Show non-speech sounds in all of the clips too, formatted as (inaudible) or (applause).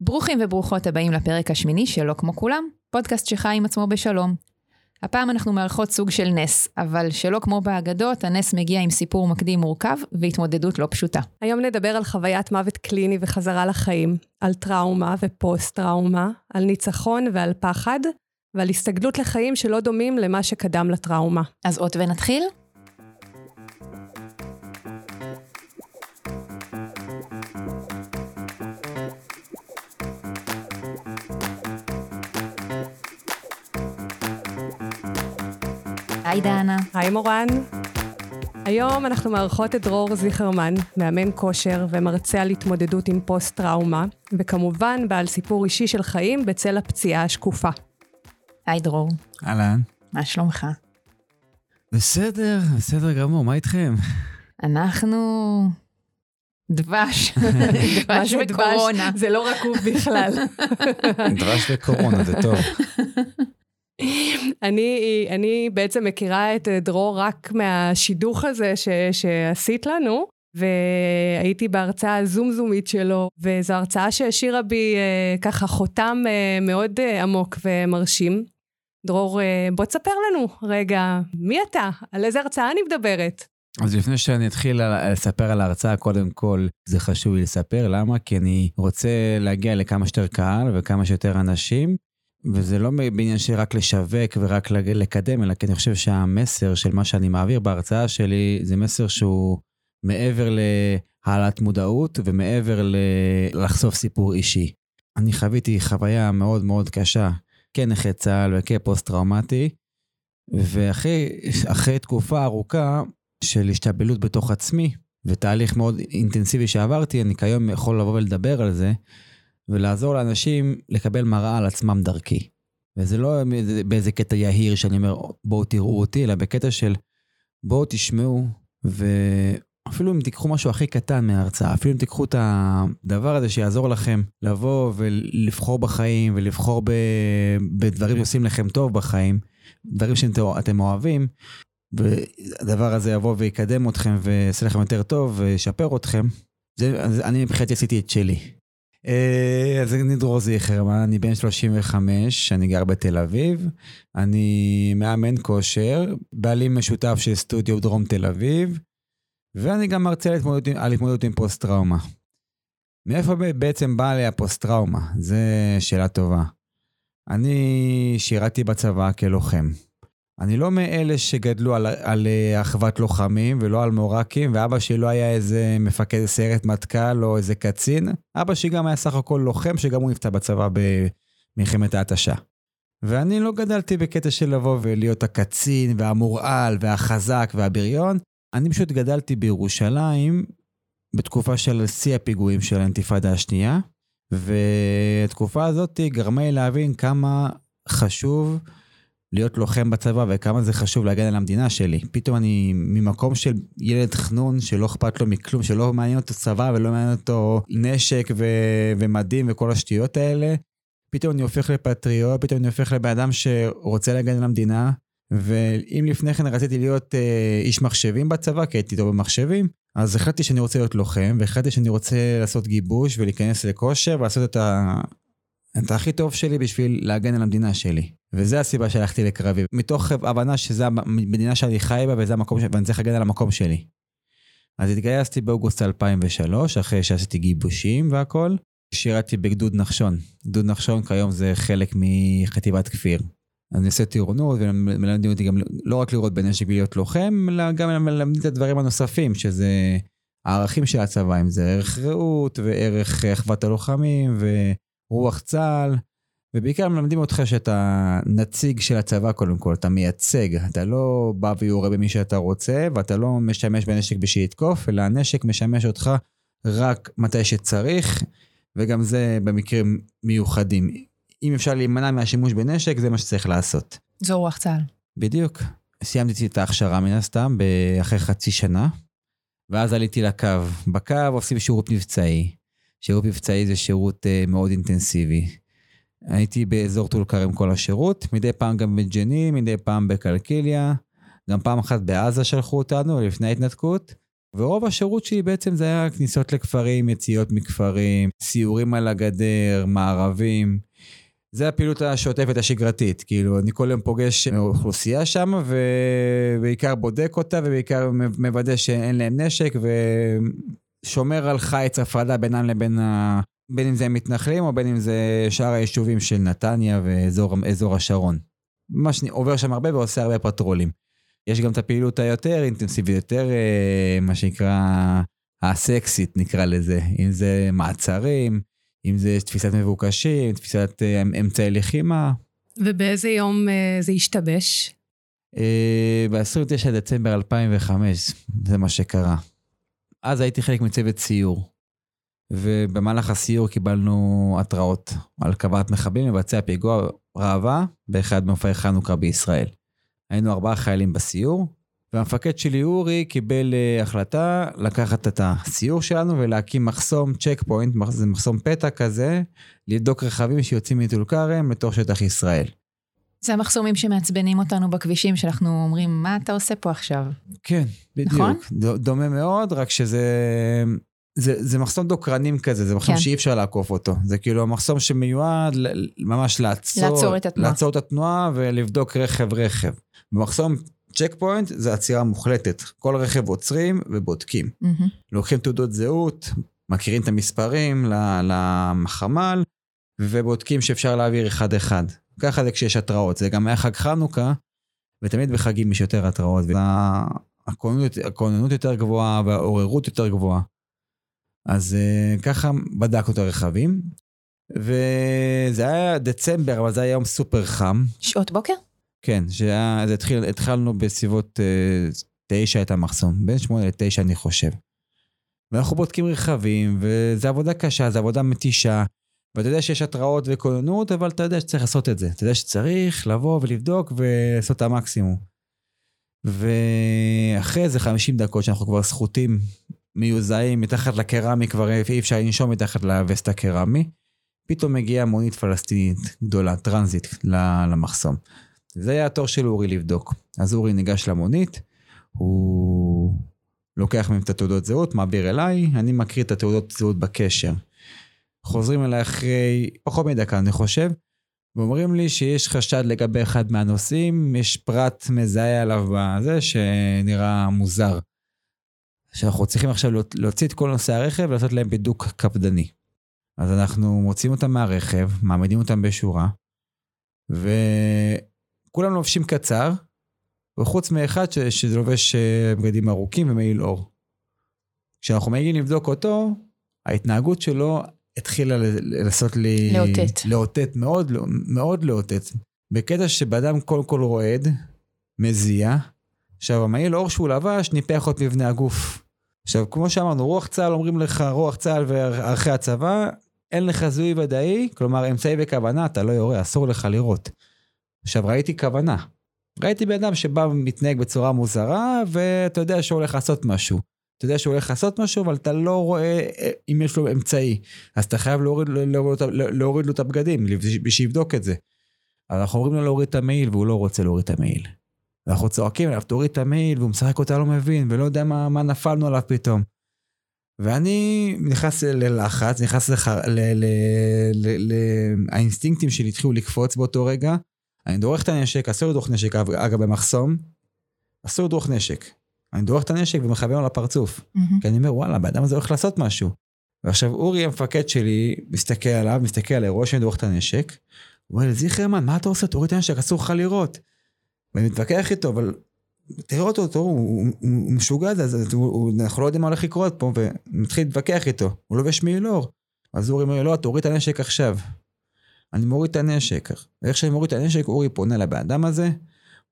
ברוכים וברוכות הבאים לפרק השמיני שלא כמו כולם, פודקאסט שחי עם עצמו בשלום. הפעם אנחנו מארחות סוג של נס, אבל שלא כמו באגדות, הנס מגיע עם סיפור מקדים מורכב והתמודדות לא פשוטה. היום נדבר על חוויית מוות קליני וחזרה לחיים, על טראומה ופוסט-טראומה, על ניצחון ועל פחד, ועל הסתגלות לחיים שלא דומים למה שקדם לטראומה. אז אות ונתחיל? היי דנה. היי מורן. היום אנחנו מארחות את דרור זיכרמן, מאמן כושר ומרצה על התמודדות עם פוסט-טראומה, וכמובן בעל סיפור אישי של חיים בצל הפציעה השקופה. היי דרור. אהלן. מה שלומך? בסדר, בסדר גמור, מה איתכם? אנחנו... דבש. (laughs) דבש וקורונה. זה לא רקוב בכלל. דבש וקורונה, זה טוב. (laughs) אני, אני בעצם מכירה את דרור רק מהשידוך הזה ש, שעשית לנו, והייתי בהרצאה הזומזומית שלו, וזו הרצאה שהשאירה בי אה, ככה חותם אה, מאוד אה, עמוק ומרשים. דרור, אה, בוא תספר לנו רגע, מי אתה? על איזה הרצאה אני מדברת? אז לפני שאני אתחיל לספר על ההרצאה, קודם כל, זה חשוב לי לספר, למה? כי אני רוצה להגיע לכמה שיותר קהל וכמה שיותר אנשים, וזה לא בעניין של רק לשווק ורק לקדם, אלא כי אני חושב שהמסר של מה שאני מעביר בהרצאה שלי, זה מסר שהוא מעבר להעלאת מודעות ומעבר לחשוף סיפור אישי. אני חוויתי חוויה מאוד מאוד קשה כנכה צה"ל וכפוסט-טראומטי, ואחרי אחרי תקופה ארוכה של השתבלות בתוך עצמי, ותהליך מאוד אינטנסיבי שעברתי, אני כיום יכול לבוא ולדבר על זה, ולעזור לאנשים לקבל מראה על עצמם דרכי. וזה לא באיזה קטע יהיר שאני אומר, בואו תראו אותי, אלא בקטע של בואו תשמעו, ואפילו אם תיקחו משהו הכי קטן מההרצאה, אפילו אם תיקחו את הדבר הזה שיעזור לכם לבוא ולבחור בחיים, ולבחור ב... בדברים שעושים לכם טוב בחיים, דברים שאתם אוהבים, והדבר הזה יבוא ויקדם אתכם ויעשה לכם יותר טוב וישפר אתכם. זה, אני מבחינתי עשיתי את שלי. אה, אז אני דרור זיכרמן, אני בן 35, אני גר בתל אביב, אני מאמן כושר, בעלים משותף של סטודיו דרום תל אביב, ואני גם מרצה על התמודדות, עם פוסט-טראומה. מאיפה בעצם באה לי הפוסט-טראומה? זו שאלה טובה. אני שירתי בצבא כלוחם. אני לא מאלה שגדלו על, על אה, אחוות לוחמים ולא על מורקים, ואבא שלי לא היה איזה מפקד סיירת מטכ"ל או איזה קצין. אבא שלי גם היה סך הכל לוחם, שגם הוא נפצע בצבא במלחמת ההתשה. ואני לא גדלתי בקטע של לבוא ולהיות הקצין והמורעל והחזק והבריון. אני פשוט גדלתי בירושלים בתקופה של שיא הפיגועים של האינתיפאדה השנייה, והתקופה הזאת גרמה לי להבין כמה חשוב להיות לוחם בצבא וכמה זה חשוב להגן על המדינה שלי. פתאום אני ממקום של ילד חנון שלא אכפת לו מכלום, שלא מעניין אותו צבא ולא מעניין אותו נשק ו- ומדים וכל השטויות האלה. פתאום אני הופך לפטריוט, פתאום אני הופך לבן אדם שרוצה להגן על המדינה. ואם לפני כן רציתי להיות אה, איש מחשבים בצבא, כי הייתי טוב במחשבים, אז החלטתי שאני רוצה להיות לוחם, והחלטתי שאני רוצה לעשות גיבוש ולהיכנס לכושר ולעשות את, ה... את הכי טוב שלי בשביל להגן על המדינה שלי. וזה הסיבה שהלכתי לקרבי, מתוך הבנה שזה המדינה שאני חי בה וזה המקום, ש... ואני צריך להגן על המקום שלי. אז התגייסתי באוגוסט 2003, אחרי שעשיתי גיבושים והכל. שירתי בגדוד נחשון. גדוד נחשון כיום זה חלק מחטיבת כפיר. אני עושה טירונות ומלמדים אותי גם לא רק לראות בנשק ולהיות לוחם, אלא גם מלמדים את הדברים הנוספים, שזה הערכים של הצבא, אם זה ערך רעות וערך אחוות הלוחמים ורוח צה"ל. ובעיקר מלמדים אותך שאתה נציג של הצבא קודם כל, אתה מייצג, אתה לא בא ויורה במי שאתה רוצה, ואתה לא משתמש בנשק בשביל לתקוף, אלא הנשק משמש אותך רק מתי שצריך, וגם זה במקרים מיוחדים. אם אפשר להימנע מהשימוש בנשק, זה מה שצריך לעשות. זו רוח צה"ל. בדיוק. סיימתי את ההכשרה מן הסתם אחרי חצי שנה, ואז עליתי לקו. בקו עושים שירות מבצעי. שירות מבצעי זה שירות uh, מאוד אינטנסיבי. הייתי באזור טול כרם כל השירות, מדי פעם גם בג'נין, מדי פעם בקלקיליה, גם פעם אחת בעזה שלחו אותנו לפני ההתנתקות, ורוב השירות שלי בעצם זה היה כניסות לכפרים, יציאות מכפרים, סיורים על הגדר, מערבים. זה הפעילות השוטפת השגרתית, כאילו, אני כל יום פוגש אוכלוסייה שם, ובעיקר בודק אותה, ובעיקר מוודא שאין להם נשק, ושומר על חיץ הפרדה בינם לבין. בין אם זה מתנחלים, או בין אם זה שאר היישובים של נתניה ואזור השרון. ממש עובר שם הרבה ועושה הרבה פטרולים. יש גם את הפעילות היותר אינטנסיבית, יותר אה, מה שנקרא הסקסית נקרא לזה, אם זה מעצרים, אם זה תפיסת מבוקשים, תפיסת אה, אמצעי לחימה. ובאיזה יום אה, זה השתבש? ב-29 דצמבר 2005, זה מה שקרה. אז הייתי חלק מצוות סיור, ובמהלך הסיור קיבלנו התראות על קבלת מחבלים לבצע פיגוע ראווה באחד מופעי חנוכה בישראל. היינו ארבעה חיילים בסיור, והמפקד שלי אורי קיבל uh, החלטה לקחת את הסיור שלנו ולהקים מחסום צ'ק פוינט, זה מחסום פתע כזה, לבדוק רכבים שיוצאים מטול כרם לתוך שטח ישראל. זה המחסומים שמעצבנים אותנו בכבישים, שאנחנו אומרים, מה אתה עושה פה עכשיו? כן, בדיוק. נכון? דומה מאוד, רק שזה... זה, זה מחסום דוקרנים כזה, זה מחסום כן. שאי אפשר לעקוף אותו. זה כאילו המחסום שמיועד ממש לעצור, לעצור את התנועה. לעצור את התנועה ולבדוק רכב-רכב. במחסום צ'ק פוינט זה עצירה מוחלטת. כל רכב עוצרים ובודקים. Mm-hmm. לוקחים תעודות זהות, מכירים את המספרים לחמ"ל, ובודקים שאפשר להעביר אחד-אחד. ככה זה כשיש התראות. זה גם היה חג חנוכה, ותמיד בחגים יש יותר התראות. והכוננות יותר גבוהה והעוררות יותר גבוהה. אז uh, ככה בדקנו את הרכבים, וזה היה דצמבר, אבל זה היה יום סופר חם. שעות בוקר? כן, שהיה, זה התחיל, התחלנו בסביבות uh, תשע את המחסום, בין שמונה לתשע אני חושב. ואנחנו בודקים רכבים, וזו עבודה קשה, זו עבודה מתישה, ואתה יודע שיש התראות וכוננות, אבל אתה יודע שצריך לעשות את זה. אתה יודע שצריך לבוא ולבדוק ולעשות את המקסימום. ואחרי איזה 50 דקות שאנחנו כבר סחוטים מיוזעים מתחת לקרמי, כבר אי אפשר לנשום מתחת לווסט הקרמי. פתאום מגיעה מונית פלסטינית גדולה, טרנזיט, למחסום. זה היה התור של אורי לבדוק. אז אורי ניגש למונית, הוא לוקח מהם את התעודות זהות, מעביר אליי, אני מקריא את התעודות זהות בקשר. חוזרים אליי אחרי פחות מדקה, אני חושב, ואומרים לי שיש חשד לגבי אחד מהנושאים, יש פרט מזהה עליו בזה שנראה מוזר. שאנחנו צריכים עכשיו להוציא את כל נושא הרכב ולעשות להם בידוק קפדני. אז אנחנו מוציאים אותם מהרכב, מעמידים אותם בשורה, וכולם לובשים קצר, וחוץ מאחד ש... שזה לובש אה, בגדים ארוכים ומעיל אור. כשאנחנו מגיעים לבדוק אותו, ההתנהגות שלו התחילה לעשות לי... לאותת. לאותת, מאוד, מאוד לאותת. בקטע שבאדם קודם כל רועד, מזיע. עכשיו, המעיל אור שהוא לבש ניפח את מבנה הגוף. עכשיו, כמו שאמרנו, רוח צה"ל אומרים לך, רוח צה"ל וערכי הצבא, אין לך זיהוי ודאי, כלומר אמצעי בכוונה, אתה לא יורה, אסור לך לראות. עכשיו, ראיתי כוונה. ראיתי בן אדם שבא ומתנהג בצורה מוזרה, ואתה יודע שהוא הולך לעשות משהו. אתה יודע שהוא הולך לעשות משהו, אבל אתה לא רואה אה, אם יש לו אמצעי. אז אתה חייב להוריד, להוריד, להוריד לו את הבגדים, בשביל שיבדוק את זה. אנחנו אומרים לו להוריד את המעיל, והוא לא רוצה להוריד את המעיל. ואנחנו צועקים עליו, תוריד את המייל, והוא משחק אותה לא מבין, ולא יודע מה, מה נפלנו עליו פתאום. ואני נכנס ללחץ, נכנס לח... ל... ל... ל... ל... האינסטינקטים שלי התחילו לקפוץ באותו רגע. אני דורך את הנשק, אסור לדרוך נשק, אגב, במחסום, אסור לדרוך נשק. אני דורך את הנשק ומכוון לו לפרצוף. Mm-hmm. כי אני אומר, וואלה, הבן אדם הזה הולך לעשות משהו. ועכשיו אורי המפקד שלי מסתכל עליו, מסתכל עליי, רואה שאני דורך את הנשק. הוא אומר זיכרמן, מה אתה עושה? תוריד את הנשק, אסור לך לראות. ואני מתווכח איתו, אבל תראה אותו, תראו, הוא, הוא, משוגע, אז אנחנו לא יודעים מה הולך לקרות פה, ומתחיל להתווכח איתו, הוא לובש מעיל אור. אז אורי אומר, לא, תוריד את הנשק עכשיו. אני מוריד את הנשק. ואיך שאני מוריד את הנשק, אורי פונה לבן אדם הזה,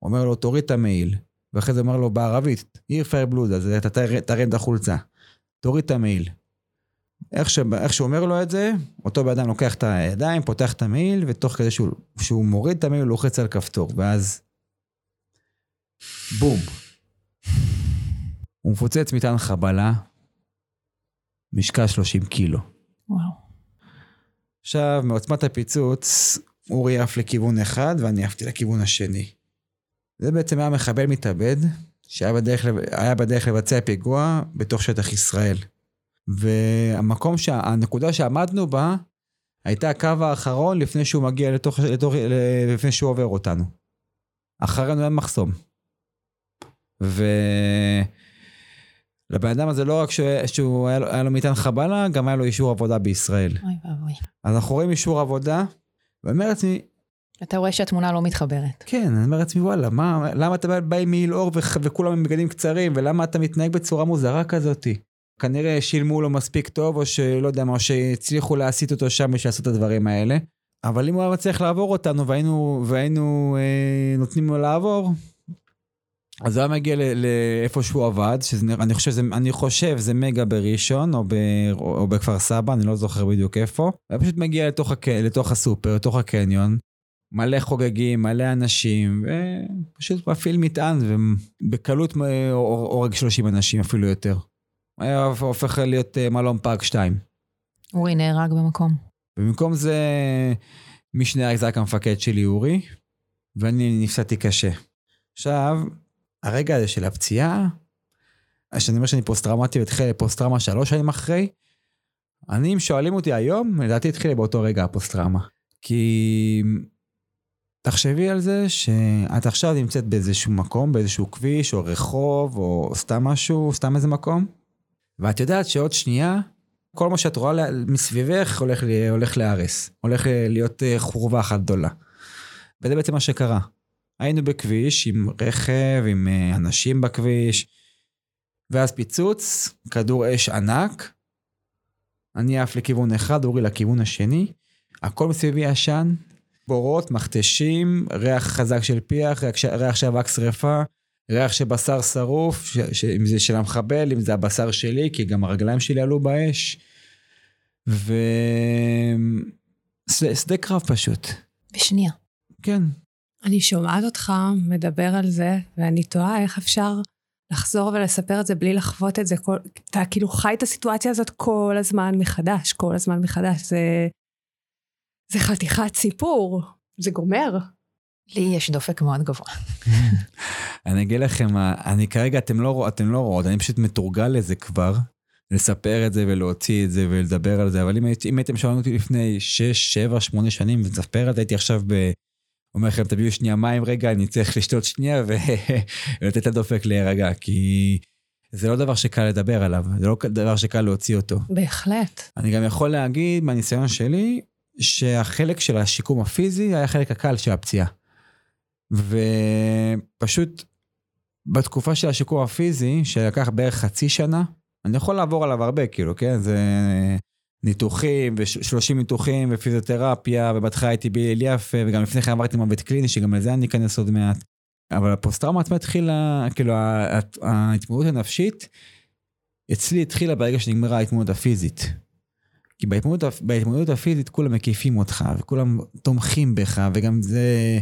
אומר לו, תוריד את המעיל. ואחרי זה אומר לו בערבית, עיר פייר בלוד, אז אתה תרים את החולצה. תוריד את המעיל. איך, ש... איך שהוא אומר לו את זה, אותו בן אדם לוקח את הידיים, פותח את המעיל, ותוך כדי שהוא, שהוא מוריד את המעיל, הוא לוחץ על כפתור, ואז בום. הוא מפוצץ מטען חבלה, משקל 30 קילו. וואו. עכשיו, מעוצמת הפיצוץ, אורי עף לכיוון אחד ואני עפתי לכיוון השני. זה בעצם היה מחבל מתאבד, שהיה בדרך, היה בדרך לבצע פיגוע בתוך שטח ישראל. והמקום, שה, הנקודה שעמדנו בה, הייתה הקו האחרון לפני שהוא מגיע לתוך, לתוך, לפני שהוא עובר אותנו. אחרינו אין מחסום. ולבן אדם הזה לא רק שהוא היה לו, היה לו מטען חבלה, גם היה לו אישור עבודה בישראל. אוי ואבוי. אז אנחנו רואים אישור עבודה, ואני אומר לעצמי, אתה רואה שהתמונה לא מתחברת. כן, אני אומר לעצמי, וואלה, מה, למה אתה בא עם מעיל אור וכולם עם בגדים קצרים, ולמה אתה מתנהג בצורה מוזרה כזאתי? כנראה שילמו לו מספיק טוב, או שלא יודע מה, או שהצליחו להסיט אותו שם בשביל לעשות את הדברים האלה. אבל אם הוא היה מצליח לעבור אותנו והיינו, והיינו אה, נותנים לו לעבור, אז הוא היה מגיע לאיפה שהוא עבד, שאני חושב, זה, אני חושב זה מגה בראשון או, ב, או בכפר סבא, אני לא זוכר בדיוק איפה. הוא היה פשוט מגיע לתוך, הק, לתוך הסופר, לתוך הקניון, מלא חוגגים, מלא אנשים, ופשוט מפעיל מטען, ובקלות הורג 30 אנשים, אפילו יותר. היה הופך להיות אה, מלון פארק 2. אורי נהרג במקום. במקום זה, מי שנהרג זה רק המפקד שלי, אורי, ואני נפצעתי קשה. עכשיו, הרגע הזה של הפציעה, כשאני אומר שאני פוסט-טראומטי והתחיל פוסט-טראומה שלוש שנים אחרי, אני, אם שואלים אותי היום, לדעתי התחיל באותו רגע הפוסט-טראומה. כי תחשבי על זה שאת עכשיו נמצאת באיזשהו מקום, באיזשהו כביש, או רחוב, או סתם משהו, סתם איזה מקום, ואת יודעת שעוד שנייה, כל מה שאת רואה מסביבך הולך, הולך להרס, הולך להיות אה, חורבה אחת גדולה. וזה בעצם מה שקרה. היינו בכביש עם רכב, עם אה, אנשים בכביש, ואז פיצוץ, כדור אש ענק, אני עף לכיוון אחד, אורי לכיוון השני, הכל מסביבי עשן, בורות, מכתשים, ריח חזק של פיח, ריח, ריח של אבק שרפה, ריח של בשר שרוף, ש, ש, אם זה של המחבל, אם זה הבשר שלי, כי גם הרגליים שלי עלו באש. ו... שדה קרב פשוט. בשנייה. כן. אני שומעת אותך מדבר על זה, ואני תוהה איך אפשר לחזור ולספר את זה בלי לחוות את זה. כל... אתה כאילו חי את הסיטואציה הזאת כל הזמן מחדש, כל הזמן מחדש. זה, זה חתיכת סיפור, זה גומר. לי יש דופק מאוד גבוה. (laughs) אני אגיד לכם, אני כרגע, אתם לא, אתם לא רואות, אני פשוט מתורגל לזה כבר, לספר את זה ולהוציא את זה ולדבר על זה, אבל אם, אם הייתם שואלים אותי לפני 6, 7, 8 שנים ולספר את זה, הייתי עכשיו ב... אומר לכם, תביאו שנייה מים רגע, אני צריך לשתות שנייה (laughs) ולתת לדופק להירגע, כי זה לא דבר שקל לדבר עליו, זה לא דבר שקל להוציא אותו. בהחלט. אני גם יכול להגיד, מהניסיון שלי, שהחלק של השיקום הפיזי היה החלק הקל של הפציעה. ופשוט בתקופה של השיקום הפיזי, שלקח בערך חצי שנה, אני יכול לעבור עליו הרבה, כאילו, כן? זה ניתוחים, ו-30 ניתוחים, ופיזיותרפיה, ובהתחלה הייתי בהלל יפה, וגם לפני כן עברתי מוות קליני, שגם לזה אני אכנס עוד מעט. אבל הפוסט-טראומה עצמה התחילה, כאילו, ההתמודדות הנפשית, אצלי התחילה ברגע שנגמרה ההתמודדות הפיזית. כי בהתמודדות הפיזית כולם מקיפים אותך, וכולם תומכים בך, וגם זה...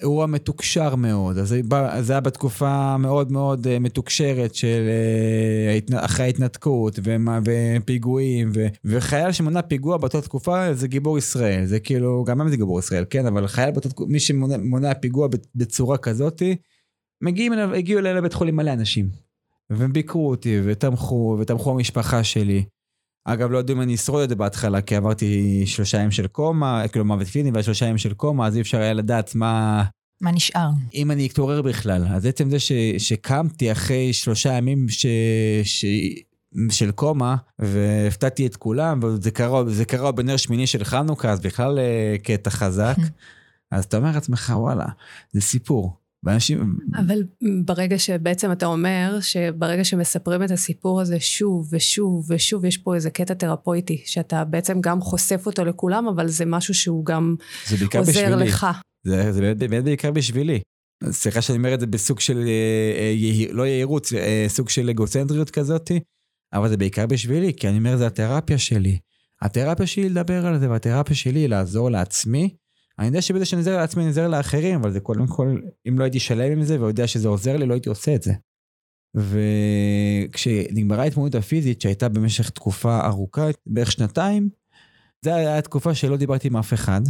אירוע מתוקשר מאוד, אז זה היה בתקופה מאוד מאוד אה, מתוקשרת של אה, אחרי ההתנתקות ופיגועים, וחייל שמונע פיגוע באותה תקופה זה גיבור ישראל, זה כאילו, גם הם זה גיבור ישראל, כן, אבל חייל באותה תקופה, מי שמונע פיגוע בצורה כזאתי, מגיעים אליו, הגיעו אליי לבית חולים מלא אנשים. והם ביקרו אותי ותמכו, ותמכו המשפחה שלי. אגב, לא יודעים אם אני אשרוד את זה בהתחלה, כי עברתי שלושה ימים של קומה, כאילו מוות קליני ושלושה ימים של קומה, אז אי אפשר היה לדעת מה... מה נשאר? אם אני אתעורר בכלל. אז עצם זה ש, שקמתי אחרי שלושה ימים ש, ש, של קומה, והפתעתי את כולם, וזה קרה, קרה בנר שמיני של חנוכה, אז בכלל אה, קטע חזק. (laughs) אז אתה אומר לעצמך, וואלה, זה סיפור. ואנשים... אבל ברגע שבעצם אתה אומר שברגע שמספרים את הסיפור הזה שוב ושוב ושוב, יש פה איזה קטע תרפויטי, שאתה בעצם גם חושף אותו לכולם, אבל זה משהו שהוא גם עוזר בשבילי. לך. זה, זה באמת, באמת בעיקר בשבילי. סליחה שאני אומר את זה בסוג של, אה, אה, לא יהירות, אה, סוג של אגוצנטריות כזאתי, אבל זה בעיקר בשבילי, כי אני אומר, זה התרפיה שלי. התרפיה שלי לדבר על זה, והתרפיה שלי לעזור לעצמי אני יודע שבזה שאני עוזר לעצמי אני עוזר לאחרים, אבל זה קודם כל, אם לא הייתי שלם עם זה ויודע שזה עוזר לי, לא הייתי עושה את זה. וכשנגמרה ההתמודדות הפיזית שהייתה במשך תקופה ארוכה, בערך שנתיים, זו הייתה תקופה שלא דיברתי עם אף אחד.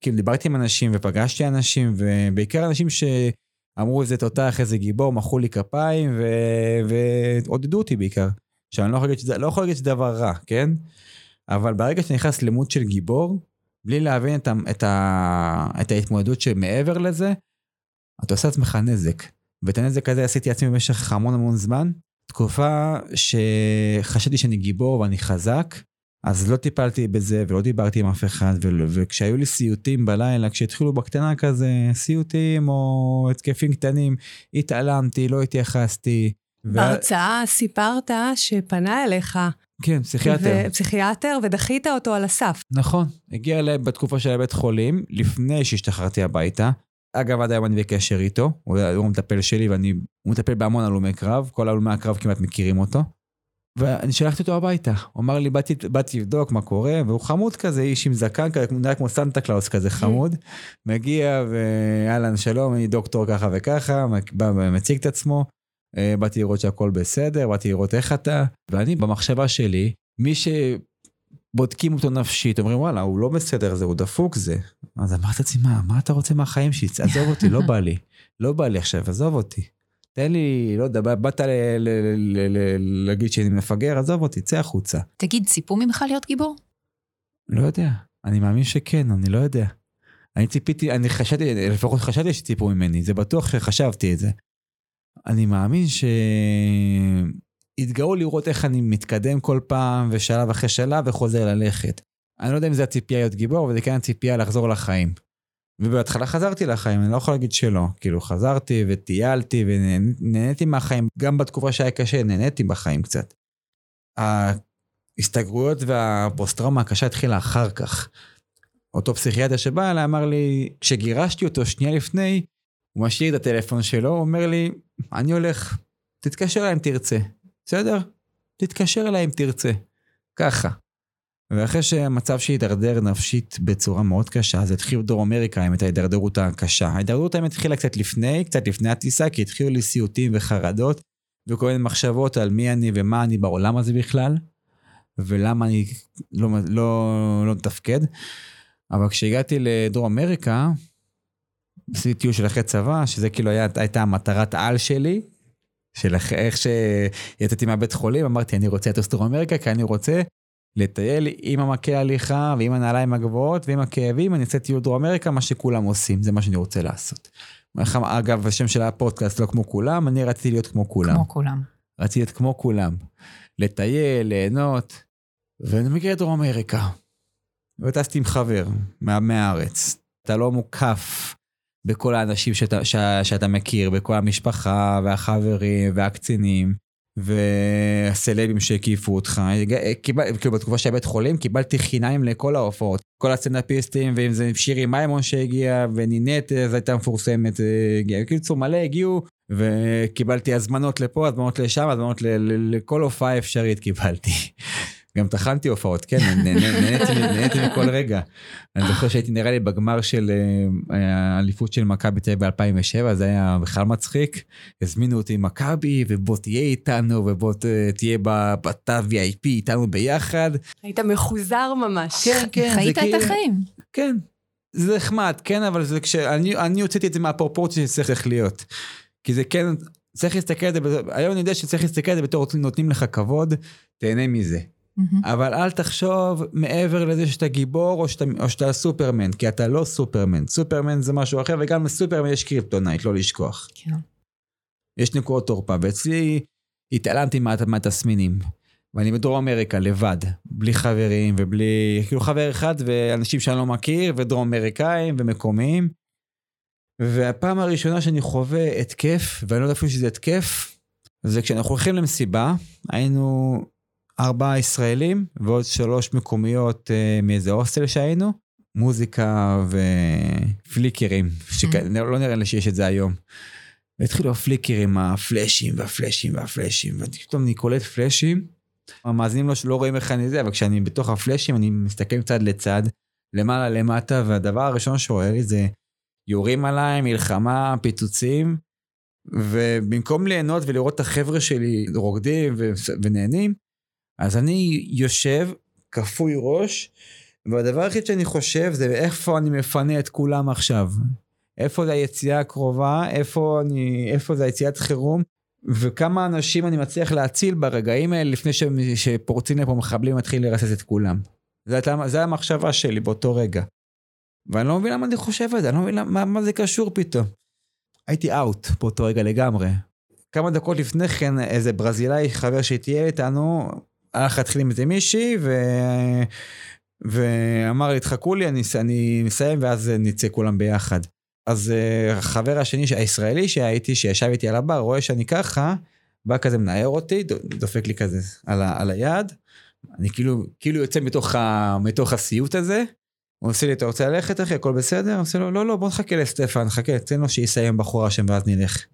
כאילו דיברתי עם אנשים ופגשתי אנשים, ובעיקר אנשים ש... אמרו איזה תותח, איזה גיבור, מחאו לי כפיים ועודדו אותי בעיקר. עכשיו, אני לא יכול להגיד שזה, לא יכול להגיד שזה דבר רע, כן? אבל ברגע שאתה נכנס למות של גיבור, בלי להבין את, ה, את, ה, את ההתמודדות שמעבר לזה, אתה עושה לעצמך נזק. ואת הנזק הזה עשיתי לעצמי במשך המון המון זמן. תקופה שחשבתי שאני גיבור ואני חזק, אז לא טיפלתי בזה ולא דיברתי עם אף אחד, ו- וכשהיו לי סיוטים בלילה, כשהתחילו בקטנה כזה, סיוטים או התקפים קטנים, התעלמתי, לא התייחסתי. בהרצאה ו... סיפרת שפנה אליך. כן, פסיכיאטר. פסיכיאטר, ודחית אותו על הסף. נכון, הגיע אליי בתקופה של הבית חולים, לפני שהשתחררתי הביתה. אגב, עד היום אני בקשר איתו, הוא, הוא המטפל שלי ואני, הוא מטפל בהמון הלומי קרב, כל הלומי הקרב כמעט מכירים אותו. ואני שלחתי אותו הביתה, הוא אמר לי, באתי, באתי לבדוק מה קורה, והוא חמוד כזה, איש עם זקן נראה כמו סנטה קלאוס כזה חמוד. מגיע, ואהלן, שלום, אני דוקטור ככה וככה, בא ומציג את עצמו. אה, באתי לראות שהכל בסדר, באתי לראות איך אתה, ואני במחשבה שלי, מי שבודקים אותו נפשית, אומרים וואלה, הוא לא בסדר זה, הוא דפוק זה. אז אמרתי לעצמי, מה, מה אתה רוצה מהחיים שלי? עזוב אותי, לא בא לי. לא בא לי עכשיו, עזוב אותי. תן לי, לא יודע, באת להגיד שאני מפגר, עזוב אותי, צא החוצה. תגיד, ציפו ממך להיות גיבור? לא יודע, אני מאמין שכן, אני לא יודע. אני ציפיתי, אני חשבתי, לפחות חשבתי שציפו ממני, זה בטוח שחשבתי את זה. אני מאמין שהתגאו לראות איך אני מתקדם כל פעם, ושלב אחרי שלב, וחוזר ללכת. אני לא יודע אם זה הציפייה להיות גיבור, אבל זה כן הציפייה לחזור לחיים. ובהתחלה חזרתי לחיים, אני לא יכול להגיד שלא. כאילו, חזרתי וטיילתי ונהניתי מהחיים. גם בתקופה שהיה קשה, נהניתי בחיים קצת. ההסתגרויות והפוסט-טראומה הקשה התחילה אחר כך. אותו פסיכיאטר שבא אליי אמר לי, כשגירשתי אותו שנייה לפני, הוא משאיר את הטלפון שלו, הוא אומר לי, אני הולך, תתקשר אליי אם תרצה. בסדר? תתקשר אליי אם תרצה. ככה. ואחרי שהמצב שהידרדר נפשית בצורה מאוד קשה, אז התחיל דרום אמריקה עם את ההידרדרות הקשה. ההידרדרות האמת התחילה קצת לפני, קצת לפני הטיסה, כי התחילו לי סיוטים וחרדות, וכל מיני מחשבות על מי אני ומה אני בעולם הזה בכלל, ולמה אני לא, לא, לא מתפקד. אבל כשהגעתי לדרום אמריקה, עשיתי טיול של אחרי צבא, שזה כאילו היה, הייתה המטרת על שלי, של איך שיצאתי מהבית חולים, אמרתי, אני רוצה את אוסטרום אמריקה, כי אני רוצה לטייל עם המקל הליכה ועם הנעליים הגבוהות ועם הכאבים, אני אעשה טיול דרום אמריקה, מה שכולם עושים, זה מה שאני רוצה לעשות. אגב, השם של הפודקאסט לא כמו כולם, אני רציתי להיות כמו כולם. כמו כולם. רציתי להיות כמו כולם. לטייל, ליהנות, ואני מגיע לדרום אמריקה. וטסתי עם חבר מהארץ. אתה לא מוקף בכל האנשים שאתה, שאתה מכיר, בכל המשפחה והחברים והקצינים. והסלבים שהקיפו אותך, קיבל, כאילו בתקופה של בית חולים קיבלתי חיניים לכל ההופעות, כל הסטנדאפיסטים, ואם זה שירי מימון שהגיע, ונינט אז הייתה מפורסמת, הגיעה, קיצור מלא הגיעו, וקיבלתי הזמנות לפה, הזמנות לשם, הזמנות לכל הופעה אפשרית קיבלתי. גם טחנתי הופעות, כן, נהניתי מכל רגע. אני זוכר שהייתי נראה לי בגמר של אה, האליפות של מכבי תל אביב ב-2007, זה היה בכלל מצחיק. הזמינו אותי עם מכבי, ובוא תהיה איתנו, ובוא תהיה בתא VIP איתנו ביחד. היית מחוזר ממש. כן, כן. חיית את החיים. כן. זה נחמד, כן, אבל זה כשאני הוצאתי את זה מהפרופורציה שצריך להיות. כי זה כן, צריך להסתכל על זה, היום אני יודע שצריך להסתכל על זה בתור נותנים לך כבוד, תהנה מזה. Mm-hmm. אבל אל תחשוב מעבר לזה שאתה גיבור או שאתה, או שאתה סופרמן, כי אתה לא סופרמן. סופרמן זה משהו אחר, וגם לסופרמן יש קריפטונייט, לא לשכוח. כן. יש נקודות תורפה, ואצלי התעלמתי מהתסמינים. ואני בדרום אמריקה לבד, בלי חברים ובלי, כאילו חבר אחד ואנשים שאני לא מכיר, ודרום אמריקאים ומקומיים. והפעם הראשונה שאני חווה התקף, ואני לא יודע אפילו שזה התקף, זה כשאנחנו הולכים למסיבה, היינו ארבעה ישראלים ועוד שלוש מקומיות uh, מאיזה הוסטל שהיינו, מוזיקה ופליקרים, שלא נראה לי שיש את זה היום. והתחילו הפליקרים, הפלאשים והפלאשים והפלאשים, ופתאום אני קולט פלאשים. המאזינים לא, לא רואים איך אני זה, אבל כשאני בתוך הפלאשים אני מסתכל קצת לצד, למעלה למטה, והדבר הראשון שרואה לי זה יורים עליי, מלחמה, פיצוצים, ובמקום ליהנות ולראות את החבר'ה שלי רוקדים ונהנים, אז אני יושב, כפוי ראש, והדבר היחיד שאני חושב זה איפה אני מפנה את כולם עכשיו. איפה זה היציאה הקרובה, איפה, אני, איפה זה היציאת חירום, וכמה אנשים אני מצליח להציל ברגעים האלה לפני ש, שפורצים לפה מחבלים ומתחילים לרסס את כולם. זו המחשבה שלי באותו רגע. ואני לא מבין למה אני חושב על זה, אני לא מבין למה, מה זה קשור פתאום. הייתי אאוט באותו רגע לגמרי. כמה דקות לפני כן איזה ברזילאי חבר שתהיה איתנו, הלך להתחיל עם איזה מישהי ו... ואמר לי תחכו לי אני, אני מסיים ואז נצא כולם ביחד. אז uh, החבר השני הישראלי שהייתי שישב איתי על הבר רואה שאני ככה בא כזה מנער אותי דופק לי כזה על, ה, על היד. אני כאילו כאילו יוצא מתוך, ה, מתוך הסיוט הזה. הוא עושה לי אתה רוצה ללכת אחי הכל בסדר? אני עושה לו לא לא בוא נחכה לסטפן חכה תן לו שיסיים בחורה שם ואז נלך.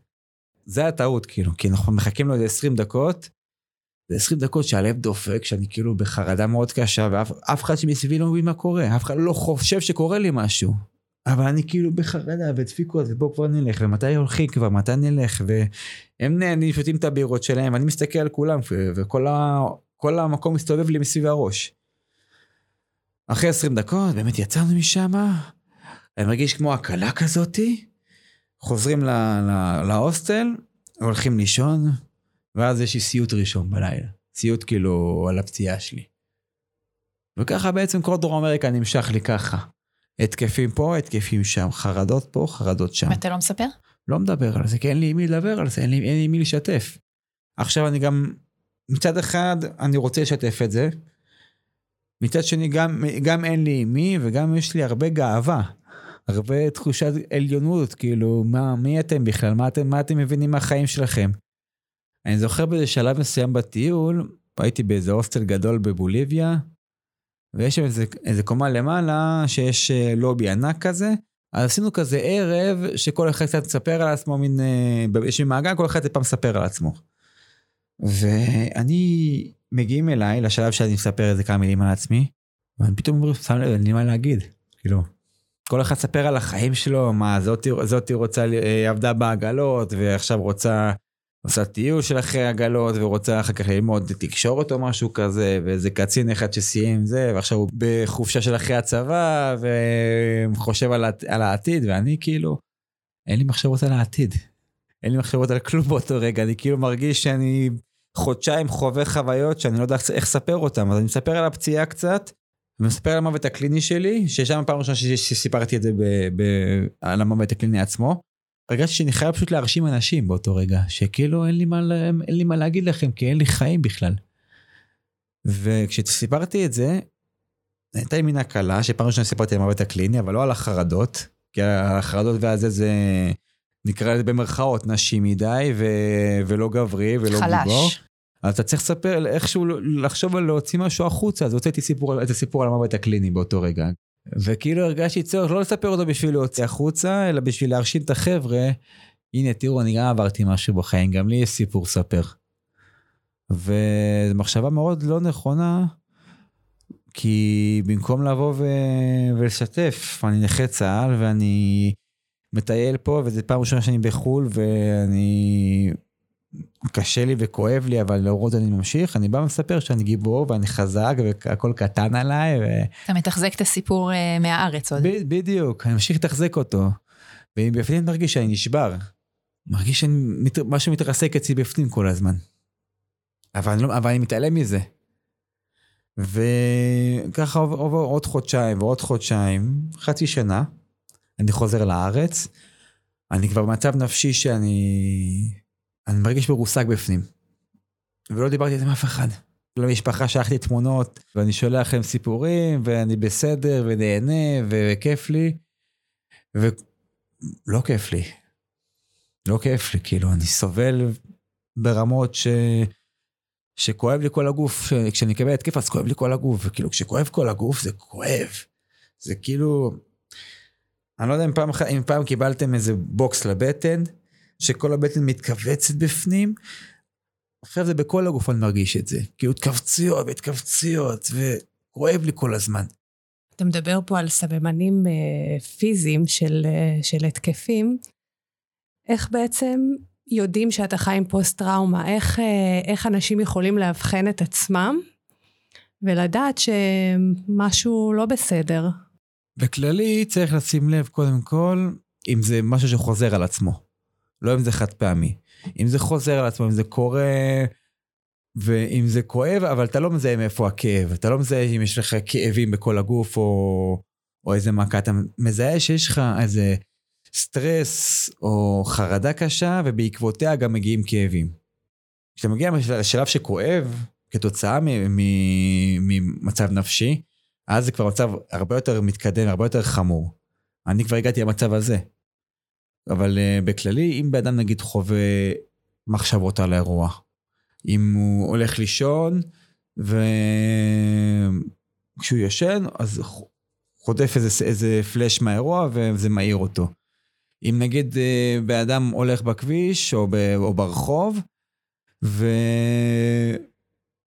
זה הטעות כאילו כי אנחנו מחכים לו איזה 20 דקות. זה 20 דקות שהלב דופק שאני כאילו בחרדה מאוד קשה ואף אחד שמסביבי לא מבין מה קורה אף אחד לא חושב שקורה לי משהו. אבל אני כאילו בחרדה ודפיקות ובוא כבר נלך ומתי הולכים כבר מתי נלך והם נהנים שותים את הבירות שלהם ואני מסתכל על כולם וכל ה... המקום מסתובב לי מסביב הראש. אחרי 20 דקות באמת יצאנו משם אני מרגיש כמו הקלה כזאתי חוזרים לה, לה, להוסטל הולכים לישון ואז יש לי סיוט ראשון בלילה סיוט כאילו על הפציעה שלי. וככה בעצם כל דרום אמריקה נמשך לי ככה. התקפים פה, התקפים שם, חרדות פה, חרדות שם. ואתה לא מספר? לא מדבר על זה, כי אין לי עם מי לדבר על זה, אין לי, אין לי מי לשתף. עכשיו אני גם, מצד אחד אני רוצה לשתף את זה, מצד שני גם, גם אין לי עם מי וגם יש לי הרבה גאווה. הרבה תחושת עליונות, כאילו, מה, מי אתם בכלל? מה אתם, מה אתם מבינים מהחיים שלכם? אני זוכר באיזה שלב מסוים בטיול, הייתי באיזה הוסטל גדול בבוליביה, ויש שם איזה, איזה קומה למעלה שיש אה, לובי ענק כזה. אז עשינו כזה ערב שכל אחד קצת מספר על עצמו, מין, אה, יש לי מעגל, כל אחד פעם מספר על עצמו. ואני, מגיעים אליי לשלב שאני מספר איזה כמה מילים על עצמי, ואני פתאום אומר, שם לב, אין לי מה להגיד. כאילו, כל אחד מספר על החיים שלו, מה, זאתי, זאתי רוצה, אה, עבדה בעגלות, ועכשיו רוצה עושה טיול של אחרי עגלות ורוצה אחר כך ללמוד תקשורת או משהו כזה ואיזה קצין אחד שסיים זה ועכשיו הוא בחופשה של אחרי הצבא וחושב על, על העתיד ואני כאילו אין לי מחשבות על העתיד. אין לי מחשבות על כלום באותו רגע אני כאילו מרגיש שאני חודשיים חווה חוויות שאני לא יודע איך לספר אותם אז אני מספר על הפציעה קצת. ומספר על המוות הקליני שלי ששם הפעם הראשונה שסיפרתי את זה ב, ב, על המוות הקליני עצמו. הרגשתי שאני חייב פשוט להרשים אנשים באותו רגע, שכאילו אין לי מה, אין לי מה להגיד לכם, כי אין לי חיים בכלל. וכשסיפרתי את זה, הייתה לי מין הקלה, שפעם ראשונה סיפרתי על המוות הקליני, אבל לא על החרדות, כי החרדות והזה זה נקרא לזה במרכאות נשי מדי, ו... ולא גברי ולא חלש. גיבור. אז אתה צריך לספר איכשהו לחשוב על להוציא משהו החוצה, אז הוצאתי סיפור, את הסיפור על המוות הקליני באותו רגע. וכאילו הרגשתי צורך לא לספר אותו בשביל להוציא החוצה, אלא בשביל להרשים את החבר'ה. הנה, תראו, אני גם עברתי משהו בחיים, גם לי יש סיפור לספר. וזו מחשבה מאוד לא נכונה, כי במקום לבוא ו... ולשתף, אני נכה צה"ל ואני מטייל פה, וזו פעם ראשונה שאני בחו"ל, ואני קשה לי וכואב לי, אבל להורות אני ממשיך, אני בא ומספר שאני גיבור ואני חזק והכל קטן עליי. ו... אתה מתחזק את הסיפור uh, מהארץ עוד. ב- בדיוק, אני ממשיך לתחזק אותו. ובפנים מרגיש שאני נשבר. מרגיש שמשהו מתרסק אצלי בפנים כל הזמן. אבל אני, לא, אבל אני מתעלם מזה. וככה עובר, עובר עוד חודשיים ועוד חודשיים, חצי שנה, אני חוזר לארץ, אני כבר במצב נפשי שאני אני מרגיש מרוסק בפנים. ולא דיברתי על זה עם אף אחד. למשפחה שלחתי תמונות, ואני שולח להם סיפורים, ואני בסדר, ונהנה, וכיף לי. ולא כיף לי. לא כיף לי, כאילו, אני סובל ברמות ש... שכואב לי כל הגוף, כשאני אקבל התקף אז כואב לי כל הגוף, וכאילו כשכואב כל הגוף זה כואב. זה כאילו, אני לא יודע אם פעם, אם פעם קיבלתם איזה בוקס לבטן, שכל הבטן מתכווצת בפנים. עכשיו זה בכל הגוף אני מרגיש את זה. כאילו התכווצויות והתכווצויות, וכואב לי כל הזמן. אתה מדבר פה על סממנים uh, פיזיים של, uh, של התקפים. איך בעצם יודעים שאתה חי עם פוסט-טראומה? איך, uh, איך אנשים יכולים לאבחן את עצמם ולדעת שמשהו לא בסדר? בכללי צריך לשים לב קודם כל אם זה משהו שחוזר על עצמו. לא אם זה חד פעמי. אם זה חוזר על עצמו, אם זה קורה, ואם זה כואב, אבל אתה לא מזהה מאיפה הכאב. אתה לא מזהה אם יש לך כאבים בכל הגוף או, או איזה מכה. אתה מזהה שיש לך איזה סטרס או חרדה קשה, ובעקבותיה גם מגיעים כאבים. כשאתה מגיע לשלב שכואב, כתוצאה ממצב נפשי, אז זה כבר מצב הרבה יותר מתקדם, הרבה יותר חמור. אני כבר הגעתי למצב הזה. אבל uh, בכללי, אם בן אדם נגיד חווה מחשבות על האירוע, אם הוא הולך לישון וכשהוא ישן, אז חוטף איזה, איזה פלאש מהאירוע וזה מעיר אותו. אם נגיד uh, בן אדם הולך בכביש או, ב, או ברחוב, ו...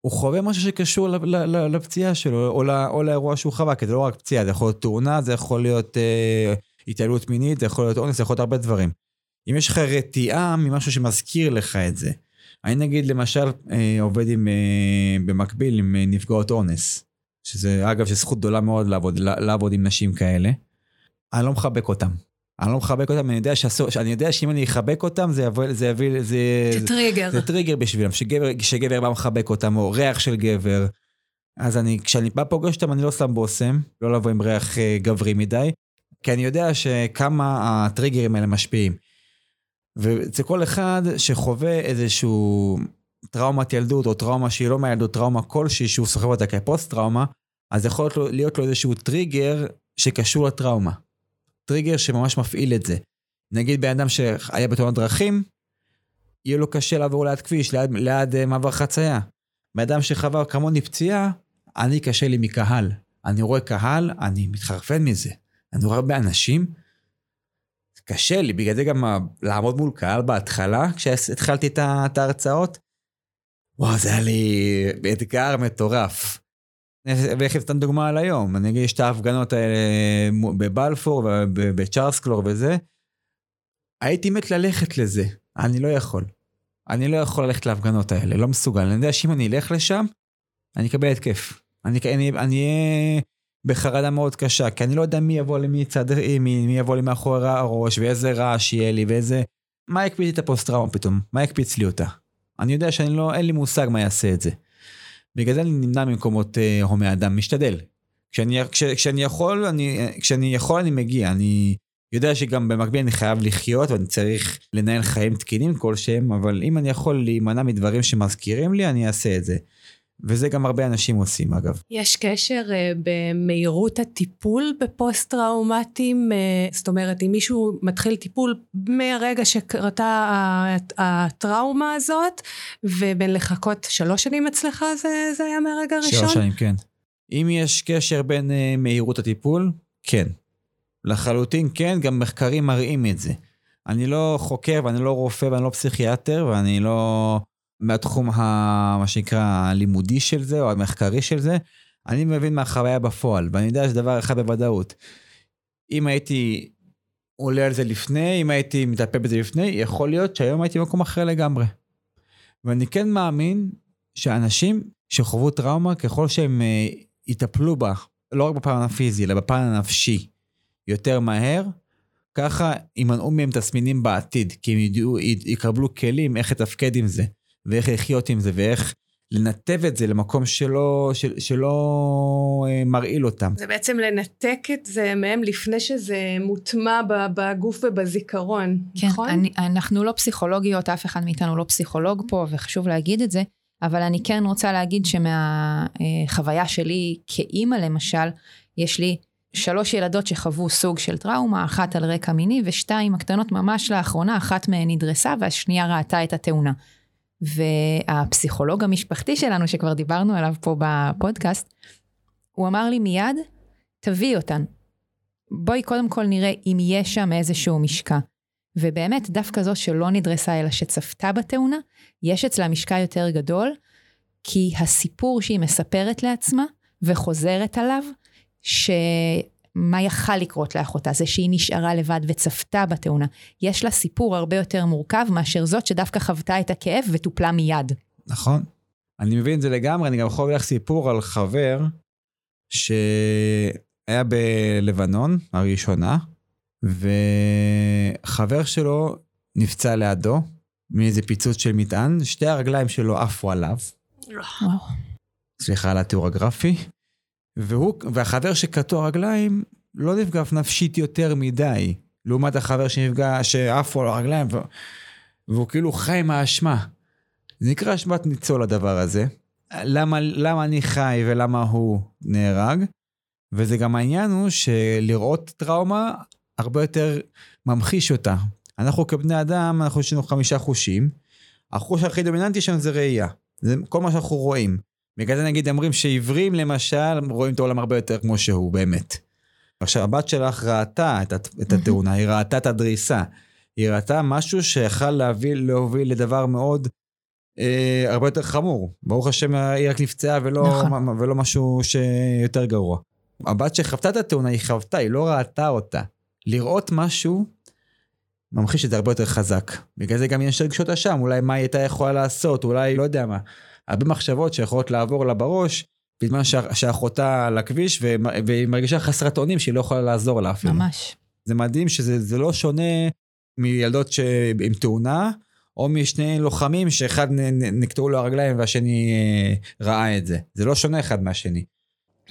הוא חווה משהו שקשור לפציעה שלו, או, לא, או לאירוע שהוא חווה, כי זה לא רק פציעה, זה יכול להיות תאונה, זה יכול להיות אה, התעללות מינית, זה יכול להיות אונס, זה יכול להיות הרבה דברים. אם יש לך רתיעה ממשהו שמזכיר לך את זה, אני נגיד למשל אה, עובד עם, אה, במקביל עם אה, נפגעות אונס, שזה אגב, זכות גדולה מאוד לעבוד, לעבוד עם נשים כאלה, אני לא מחבק אותם. אני לא מחבק אותם, אני יודע, שאסור, אני יודע שאם אני אחבק אותם, זה יבוא, זה יביא, זה... זה טריגר. זה טריגר בשבילם, שגבר, שגבר בא מחבק אותם, או ריח של גבר. אז אני, כשאני בא פוגש אותם, אני לא שם בושם, לא לבוא עם ריח אה, גברי מדי, כי אני יודע שכמה הטריגרים האלה משפיעים. ואצל כל אחד שחווה איזשהו טראומת ילדות, או טראומה שהיא לא מהילדות, טראומה כלשהי שהוא סוחב אותה כפוסט טראומה, אז יכול להיות לו, להיות לו איזשהו טריגר שקשור לטראומה. טריגר שממש מפעיל את זה. נגיד בן אדם שהיה בתאונת דרכים, יהיה לו קשה לעבור ליד כביש, ליד, ליד uh, מעבר חצייה. בן אדם שחווה כמוני פציעה, אני קשה לי מקהל. אני רואה קהל, אני מתחרפן מזה. אני רואה הרבה אנשים, קשה לי, בגלל זה גם לעמוד מול קהל בהתחלה, כשהתחלתי את ההרצאות, וואו, זה היה לי אתגר מטורף. ואיך סתם דוגמה על היום, אני אגיד, יש את ההפגנות האלה בבלפור ובצ'ארלס קלור וזה, הייתי מת ללכת לזה, אני לא יכול. אני לא יכול ללכת להפגנות האלה, לא מסוגל. אני יודע שאם אני אלך לשם, אני אקבל התקף. אני אהיה בחרדה מאוד קשה, כי אני לא יודע מי יבוא לי מצד, מי, מי יבוא לי מאחורי הראש, ואיזה רעש יהיה לי, ואיזה... מה יקפיץ לי את הפוסט-טראומה פתאום? מה יקפיץ לי אותה? אני יודע שאני לא, אין לי מושג מה יעשה את זה. בגלל זה אני נמנע ממקומות אה, הומי אדם, משתדל. כשאני, כש, כשאני יכול, אני, כשאני יכול אני מגיע, אני יודע שגם במקביל אני חייב לחיות ואני צריך לנהל חיים תקינים כלשהם, אבל אם אני יכול להימנע מדברים שמזכירים לי, אני אעשה את זה. וזה גם הרבה אנשים עושים אגב. יש קשר uh, במהירות הטיפול בפוסט טראומטיים? Uh, זאת אומרת, אם מישהו מתחיל טיפול מהרגע שקרתה הטראומה הזאת, ובין לחכות שלוש שנים אצלך זה, זה היה מהרגע הראשון? שלוש שנים, כן. אם יש קשר בין uh, מהירות הטיפול, כן. לחלוטין כן, גם מחקרים מראים את זה. אני לא חוקר ואני לא רופא ואני לא פסיכיאטר ואני לא... מהתחום, ה, מה שנקרא, הלימודי של זה, או המחקרי של זה, אני מבין מהחוויה בפועל, ואני יודע שזה דבר אחד בוודאות. אם הייתי עולה על זה לפני, אם הייתי מטפל בזה לפני, יכול להיות שהיום הייתי במקום אחר לגמרי. ואני כן מאמין שאנשים שחוו טראומה, ככל שהם uh, יטפלו בה, לא רק בפן הפיזי, אלא בפן הנפשי, יותר מהר, ככה יימנעו מהם תסמינים בעתיד, כי הם ידעו, יקבלו כלים איך לתפקד עם זה. ואיך לחיות עם זה, ואיך לנתב את זה למקום שלא, של, שלא אה, מרעיל אותם. זה בעצם לנתק את זה מהם לפני שזה מוטמע בגוף ובזיכרון, כן, נכון? כן, אנחנו לא פסיכולוגיות, אף אחד מאיתנו לא פסיכולוג פה, וחשוב להגיד את זה, אבל אני כן רוצה להגיד שמהחוויה שלי כאימא למשל, יש לי שלוש ילדות שחוו סוג של טראומה, אחת על רקע מיני ושתיים הקטנות ממש לאחרונה, אחת מהן נדרסה והשנייה ראתה את התאונה. והפסיכולוג המשפחתי שלנו, שכבר דיברנו עליו פה בפודקאסט, הוא אמר לי מיד, תביאי אותן. בואי קודם כל נראה אם יש שם איזשהו משקע. ובאמת, דווקא זו שלא נדרסה אלא שצפתה בתאונה, יש אצלה משקע יותר גדול, כי הסיפור שהיא מספרת לעצמה וחוזרת עליו, ש... מה יכל לקרות לאחותה, זה שהיא נשארה לבד וצפתה בתאונה. יש לה סיפור הרבה יותר מורכב מאשר זאת שדווקא חוותה את הכאב וטופלה מיד. נכון. אני מבין את זה לגמרי, אני גם יכול להביא לך סיפור על חבר שהיה בלבנון, הראשונה, וחבר שלו נפצע לידו מאיזה פיצוץ של מטען, שתי הרגליים שלו עפו עליו. וואו. סליחה על התיאור הגרפי. והוא, והחבר שקטוע רגליים לא נפגע נפשית יותר מדי, לעומת החבר שנפגע, שעפו על הרגליים, ו... והוא כאילו חי עם האשמה. זה נקרא אשמת ניצול הדבר הזה. למה, למה אני חי ולמה הוא נהרג? וזה גם העניין הוא שלראות טראומה הרבה יותר ממחיש אותה. אנחנו כבני אדם, אנחנו יש לנו חמישה חושים. החוש הכי דומיננטי שלנו זה ראייה. זה כל מה שאנחנו רואים. בגלל זה נגיד אומרים שעיוורים למשל רואים את העולם הרבה יותר כמו שהוא באמת. עכשיו הבת שלך ראתה את, הת- את התאונה, היא ראתה את הדריסה. היא ראתה משהו שיכל להביא, להוביל לדבר מאוד אה, הרבה יותר חמור. ברוך השם היא רק נפצעה ולא, נכון. ולא משהו שיותר גרוע. הבת שחוותה את התאונה היא חוותה, היא לא ראתה אותה. לראות משהו ממחיש את זה הרבה יותר חזק. בגלל זה גם יש רגשות אשם, אולי מה היא הייתה יכולה לעשות, אולי לא יודע מה. הרבה מחשבות שיכולות לעבור לה בראש, בזמן שאחותה על הכביש, והיא- מרגישה חסרת אונים שהיא לא יכולה לעזור לה אפילו. ממש. זה מדהים שזה זה לא שונה מילדות ש... עם תאונה, או משני לוחמים שאחד נקטעו לו הרגליים והשני אה, ראה את זה. זה לא שונה אחד מהשני.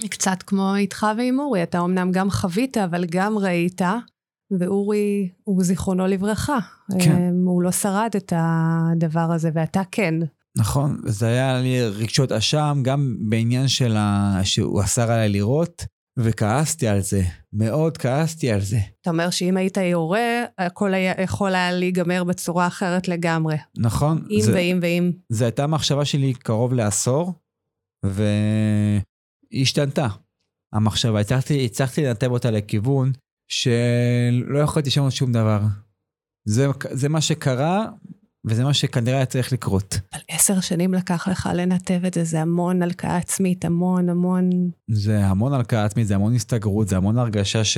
קצת כמו איתך ועם אורי, אתה אמנם גם חווית, אבל גם ראית, ואורי הוא זיכרונו לברכה. כן. אמ, הוא לא שרד את הדבר הזה, ואתה כן. נכון, זה היה לי רגשות אשם, גם בעניין של ה... שהוא אסר עליי לראות, וכעסתי על זה, מאוד כעסתי על זה. אתה אומר שאם היית יורה, הכל היה יכול היה להיגמר בצורה אחרת לגמרי. נכון? אם זה, ואם ואם. זו הייתה מחשבה שלי קרוב לעשור, והיא השתנתה. המחשבה, הצלחתי, הצלחתי לנתב אותה לכיוון שלא יכולתי לשנות שום דבר. זה, זה מה שקרה, וזה מה שכנראה היה צריך לקרות. אבל עשר שנים לקח לך לנתב את זה, זה המון הלקאה עצמית, המון המון... זה המון הלקאה עצמית, זה המון הסתגרות, זה המון הרגשה ש...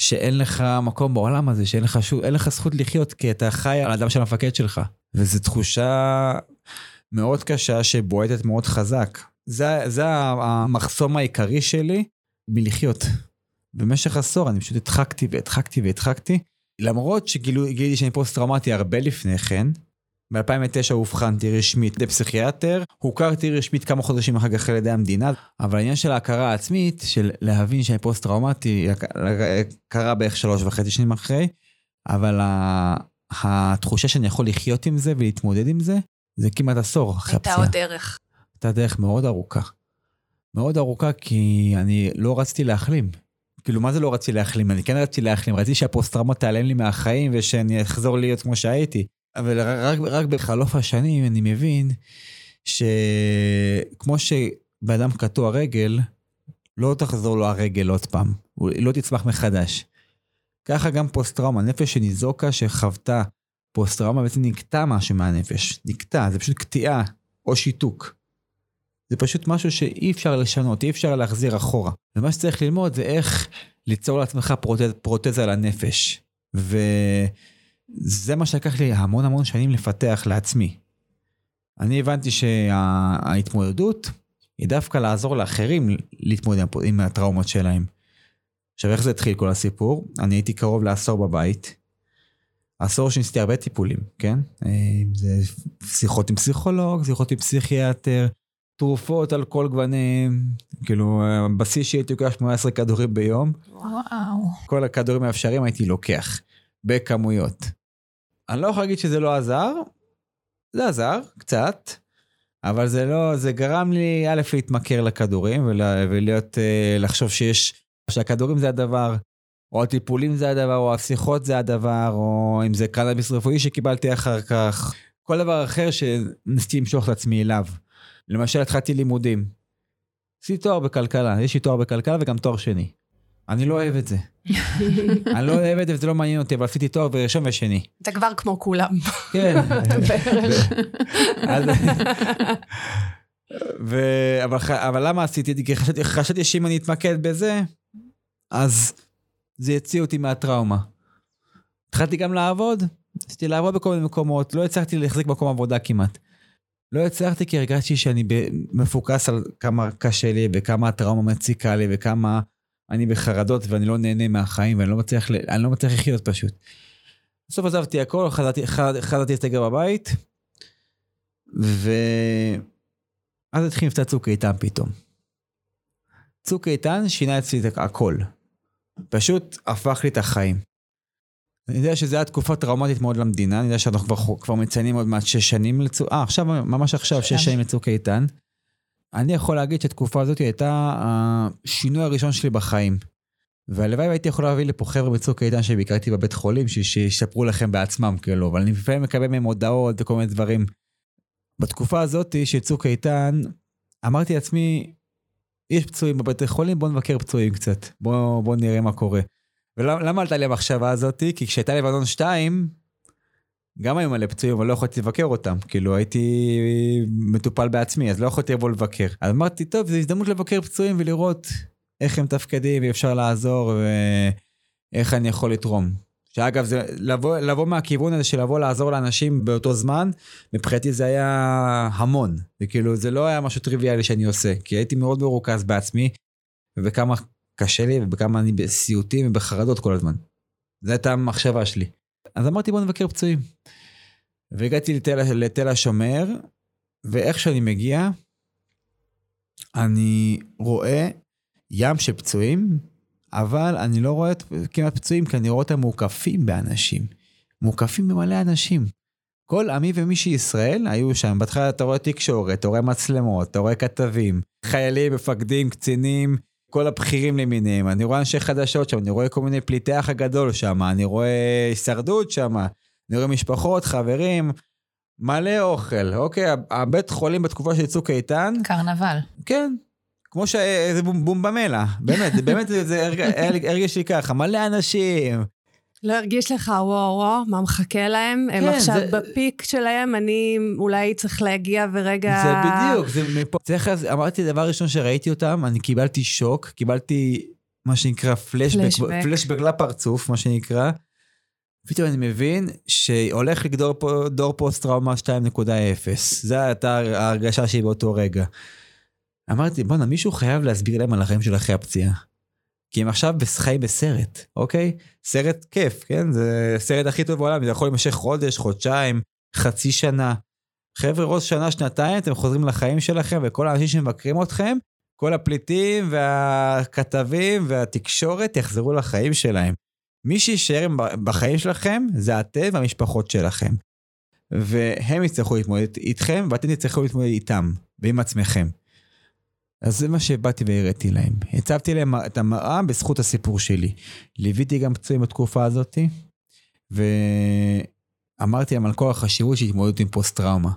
שאין לך מקום בעולם הזה, שאין לך, שוב, לך זכות לחיות, כי אתה חי על הדם של המפקד שלך. וזו תחושה מאוד קשה שבועטת מאוד חזק. זה, זה המחסום העיקרי שלי מלחיות. במשך עשור אני פשוט הדחקתי והדחקתי והדחקתי, למרות שגיליתי שאני פוסט-טראומטי הרבה לפני כן. ב-2009 אובחנתי רשמית לפסיכיאטר, הוכרתי רשמית כמה חודשים אחר כך על ידי המדינה, אבל העניין של ההכרה העצמית, של להבין שאני פוסט-טראומטי, קרה בערך שלוש וחצי שנים אחרי, אבל ה- התחושה שאני יכול לחיות עם זה ולהתמודד עם זה, זה כמעט עשור אחרי הייתה הפציעה. עוד דרך. הייתה דרך מאוד ארוכה. מאוד ארוכה כי אני לא רציתי להחלים. כאילו, מה זה לא רציתי להחלים? אני כן רציתי להחלים, רציתי שהפוסט-טראומה תיעלם לי מהחיים ושאני אחזור להיות כמו שהייתי. אבל רק, רק בחלוף השנים אני מבין שכמו שבן אדם קטוע רגל, לא תחזור לו הרגל עוד פעם, הוא לא תצמח מחדש. ככה גם פוסט-טראומה, נפש שניזוקה, שחוותה פוסט-טראומה, בעצם נקטע משהו מהנפש. נקטע, זה פשוט קטיעה או שיתוק. זה פשוט משהו שאי אפשר לשנות, אי אפשר להחזיר אחורה. ומה שצריך ללמוד זה איך ליצור לעצמך פרוטז, פרוטזה לנפש. וזה מה שלקח לי המון המון שנים לפתח לעצמי. אני הבנתי שההתמודדות היא דווקא לעזור לאחרים להתמודד עם הטראומות שלהם. עכשיו איך זה התחיל כל הסיפור? אני הייתי קרוב לעשור בבית. עשור שניסיתי הרבה טיפולים, כן? אה, זה שיחות עם פסיכולוג, שיחות עם פסיכיאטר, תרופות על כל גווניהם, כאילו בשיא שהייתי לוקח 18 כדורים ביום, וואו. כל הכדורים האפשריים הייתי לוקח, בכמויות. אני לא יכול להגיד שזה לא עזר, זה עזר, קצת, אבל זה לא, זה גרם לי א' להתמכר לכדורים ול, ולהיות, אה, לחשוב שיש, שהכדורים זה הדבר, או הטיפולים זה הדבר, או השיחות זה הדבר, או אם זה קנאביס רפואי שקיבלתי אחר כך, כל דבר אחר שניסיתי למשוך את עצמי אליו. למשל התחלתי לימודים. עשיתי תואר בכלכלה, יש לי תואר בכלכלה וגם תואר שני. אני לא אוהב את זה. (laughs) אני לא אוהב את זה וזה לא מעניין אותי, אבל עשיתי תואר בראשון ושני. אתה כבר כמו כולם. כן. (laughs) בערך. ו... אבל, למה עשיתי את זה? כי חשבתי, חשבתי שאם אני אתמקד בזה, אז זה יוציא אותי מהטראומה. התחלתי גם לעבוד, ניסיתי לעבוד בכל מיני מקומות, לא הצלחתי להחזיק מקום עבודה כמעט. לא הצלחתי כי הרגשתי שאני מפוקס על כמה קשה לי וכמה הטראומה מציקה לי וכמה אני בחרדות ואני לא נהנה מהחיים ואני לא מצליח, אני לא מצליח לחיות פשוט. בסוף עזבתי הכל, חזרתי, חזרתי לסגר בבית, ואז התחיל מבצע צוק איתן פתאום. צוק איתן שינה אצלי את הכל. פשוט הפך לי את החיים. אני יודע שזו הייתה תקופה טראומטית מאוד למדינה, אני יודע שאנחנו כבר, כבר מציינים עוד מעט שש שנים לצוק, אה, עכשיו, ממש עכשיו, שש שנים לצוק איתן. אני יכול להגיד שהתקופה הזאת הייתה השינוי הראשון שלי בחיים. והלוואי והייתי יכול להביא לפה חבר'ה בצוק איתן שביקרתי בבית חולים, שיספרו לכם בעצמם, כאילו, אבל אני לפעמים מקבל מהם הודעות וכל מיני דברים. בתקופה הזאת של צוק איתן, אמרתי לעצמי, יש פצועים בבתי חולים, בוא נבקר פצועים קצת, בוא, בוא נראה מה קורה. ולמה עלתה לי המחשבה הזאתי? כי כשהייתה לבנון 2, גם היו מלא פצועים, אבל לא יכולתי לבקר אותם. כאילו, הייתי מטופל בעצמי, אז לא יכולתי לבוא לבקר. אז אמרתי, טוב, זו הזדמנות לבקר פצועים ולראות איך הם מתפקדים, ואפשר לעזור, ואיך אני יכול לתרום. שאגב, זה לבוא, לבוא מהכיוון הזה של לבוא לעזור לאנשים באותו זמן, מבחינתי זה היה המון. וכאילו, זה לא היה משהו טריוויאלי שאני עושה, כי הייתי מאוד מרוכז בעצמי, ובכמה קשה לי, ובכמה אני בסיוטים ובחרדות כל הזמן. זו הייתה המחשבה שלי. אז אמרתי, בוא נבקר פצועים. והגעתי לתל, לתל השומר, ואיך שאני מגיע, אני רואה ים של פצועים, אבל אני לא רואה כמעט פצועים, כי אני רואה אותם מוקפים באנשים. מוקפים במלא אנשים. כל עמי ומי שישראל היו שם. בהתחלה אתה רואה תקשורת, אתה רואה מצלמות, אתה רואה כתבים, חיילים, מפקדים, קצינים, כל הבכירים למיניהם. אני רואה אנשי חדשות שם, אני רואה כל מיני פליטי אח הגדול שם, אני רואה הישרדות שם, אני רואה משפחות, חברים, מלא אוכל. אוקיי, הבית חולים בתקופה של צוק איתן. קרנבל. כן, כמו שאיזה בום, בום במלע, באמת, באמת זה הרגיש לי ככה, מלא אנשים. לא הרגיש לך וואו וואו, מה מחכה להם? כן, הם עכשיו זה... בפיק שלהם, אני אולי צריך להגיע ורגע... זה בדיוק, זה מפה. צריך, אמרתי, דבר ראשון שראיתי אותם, אני קיבלתי שוק, קיבלתי מה שנקרא פלשבק, פלשבק לפרצוף, מה שנקרא. פתאום אני מבין שהולך לגדור פה דור פוסט טראומה 2.0. זה הייתה ההרגשה שלי באותו רגע. אמרתי, בואנה, מישהו חייב להסביר להם על החיים של אחרי הפציעה. כי הם עכשיו חיים בסרט, אוקיי? סרט כיף, כן? זה סרט הכי טוב בעולם, זה יכול להימשך חודש, חודשיים, חצי שנה. חבר'ה, ראש שנה, שנתיים, אתם חוזרים לחיים שלכם, וכל האנשים שמבקרים אתכם, כל הפליטים והכתבים והתקשורת יחזרו לחיים שלהם. מי שיישאר בחיים שלכם זה אתם והמשפחות שלכם. והם יצטרכו להתמודד איתכם, ואתם תצטרכו להתמודד איתם, ועם עצמכם. אז זה מה שבאתי והראיתי להם. הצבתי להם את המראה בזכות הסיפור שלי. ליוויתי גם פצועים בתקופה הזאת, ואמרתי להם על כל החשיבות של התמודדות עם פוסט-טראומה.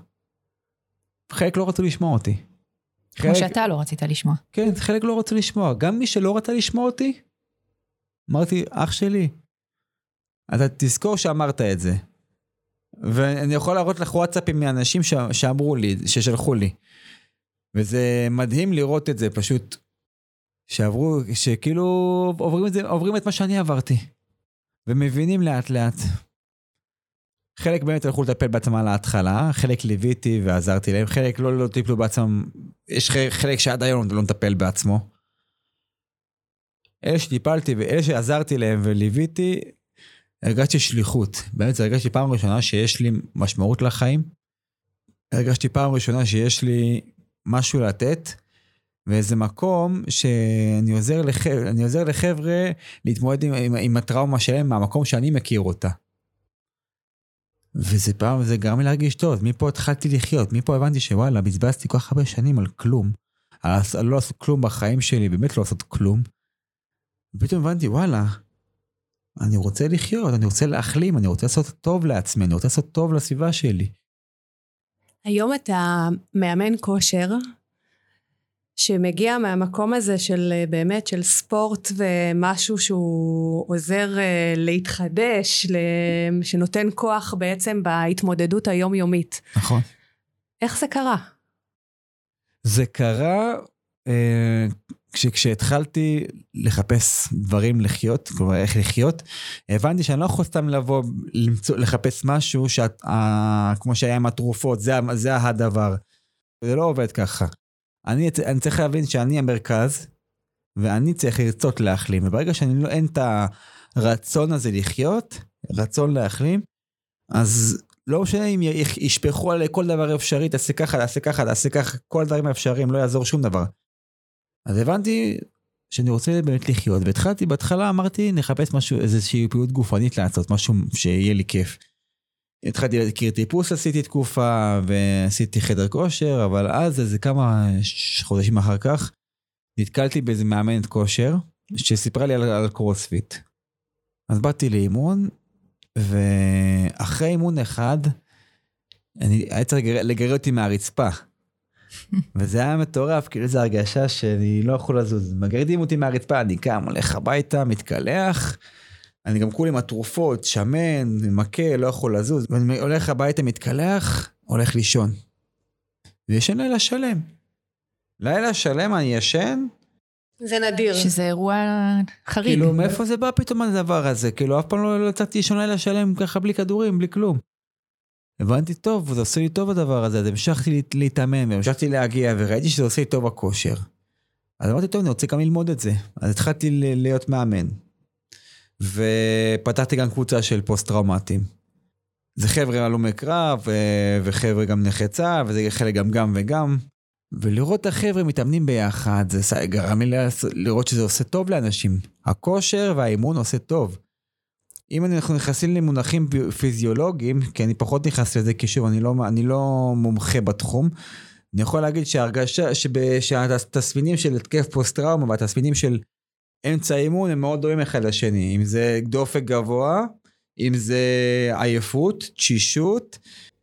חלק לא רצו לשמוע אותי. כמו חלק... שאתה לא רצית לשמוע. כן, חלק לא רצו לשמוע. גם מי שלא רצה לשמוע אותי, אמרתי, אח שלי, אתה תזכור שאמרת את זה. ואני יכול להראות לך וואטסאפים מאנשים ש... שאמרו לי, ששלחו לי. וזה מדהים לראות את זה, פשוט, שעברו, שכאילו עוברים את, זה, עוברים את מה שאני עברתי, ומבינים לאט לאט. חלק באמת הלכו לטפל בעצמם להתחלה, חלק ליוויתי ועזרתי להם, חלק לא, לא טיפלו בעצמם, יש חלק שעד היום לא מטפל בעצמו. אלה שטיפלתי ואלה שעזרתי להם וליוויתי, הרגשתי שליחות. באמת, הרגשתי פעם ראשונה שיש לי משמעות לחיים. הרגשתי פעם ראשונה שיש לי משהו לתת, ואיזה מקום שאני עוזר, לח... עוזר לחבר'ה להתמודד עם, עם, עם הטראומה שלהם מהמקום שאני מכיר אותה. וזה פעם, זה גרם לי להרגיש טוב, מפה התחלתי לחיות, מפה הבנתי שוואלה, בזבזתי כל כך הרבה שנים על כלום, על, על לא לעשות כלום בחיים שלי, באמת לא לעשות כלום. ופתאום הבנתי, וואלה, אני רוצה לחיות, אני רוצה להחלים, אני רוצה לעשות טוב לעצמי, אני רוצה לעשות טוב לסביבה שלי. היום אתה מאמן כושר, שמגיע מהמקום הזה של באמת של ספורט ומשהו שהוא עוזר אה, להתחדש, שנותן כוח בעצם בהתמודדות היומיומית. נכון. איך זה קרה? זה קרה אה, כשהתחלתי לחפש דברים לחיות, כלומר איך לחיות, הבנתי שאני לא יכול סתם לבוא למצוא, לחפש משהו שאת, אה, כמו שהיה עם התרופות, זה, זה הדבר. זה לא עובד ככה. אני, אני צריך להבין שאני המרכז, ואני צריך לרצות להחלים. וברגע שאני לא, אין את הרצון הזה לחיות, רצון להחלים, אז לא משנה אם ישפכו עלי כל דבר אפשרי, תעשה ככה, תעשה ככה, תעשה ככה, כל הדברים האפשריים, לא יעזור שום דבר. אז הבנתי שאני רוצה באמת לחיות, והתחלתי, בהתחלה אמרתי, נחפש משהו, איזושהי פעילות גופנית לעשות, משהו שיהיה לי כיף. התחלתי להכיר טיפוס עשיתי תקופה, ועשיתי חדר כושר, אבל אז, איזה כמה חודשים אחר כך, נתקלתי באיזה מאמנת כושר, שסיפרה לי על, על קרוספיט. אז באתי לאימון, ואחרי אימון אחד, אני היה צריך לגרד אותי מהרצפה. וזה היה מטורף, כאילו זו הרגשה שאני לא יכול לזוז. מגרדים אותי מהרצפה, אני קם, הולך הביתה, מתקלח. אני גם כולי עם התרופות, שמן, מכה, לא יכול לזוז. ואני הולך הביתה, מתקלח, הולך לישון. וישן לילה שלם. לילה שלם אני ישן. זה נדיר. שזה אירוע חריג. כאילו, מאיפה זה בא פתאום הדבר הזה? כאילו, אף פעם לא יצאתי לישון לילה שלם ככה בלי כדורים, בלי כלום. הבנתי טוב, זה עושה לי טוב הדבר הזה, אז המשכתי להתאמן, והמשכתי להגיע, וראיתי שזה עושה לי טוב הכושר. אז אמרתי, טוב, אני רוצה גם ללמוד את זה. אז התחלתי להיות מאמן. ופתחתי גם קבוצה של פוסט-טראומטיים. זה חבר'ה הלומי קרב, וחבר'ה גם נכי צה"ל, וזה חלק גם גם וגם. ולראות את החבר'ה מתאמנים ביחד, זה גרם לי לראות שזה עושה טוב לאנשים. הכושר והאימון עושה טוב. אם אנחנו נכנסים למונחים פיזיולוגיים, כי אני פחות נכנס לזה, כי שוב, אני לא, אני לא מומחה בתחום, אני יכול להגיד שההרגשה, שהתסמינים של התקף פוסט-טראומה והתסמינים של אמצע האימון הם מאוד דומים אחד לשני. אם זה דופק גבוה, אם זה עייפות, תשישות.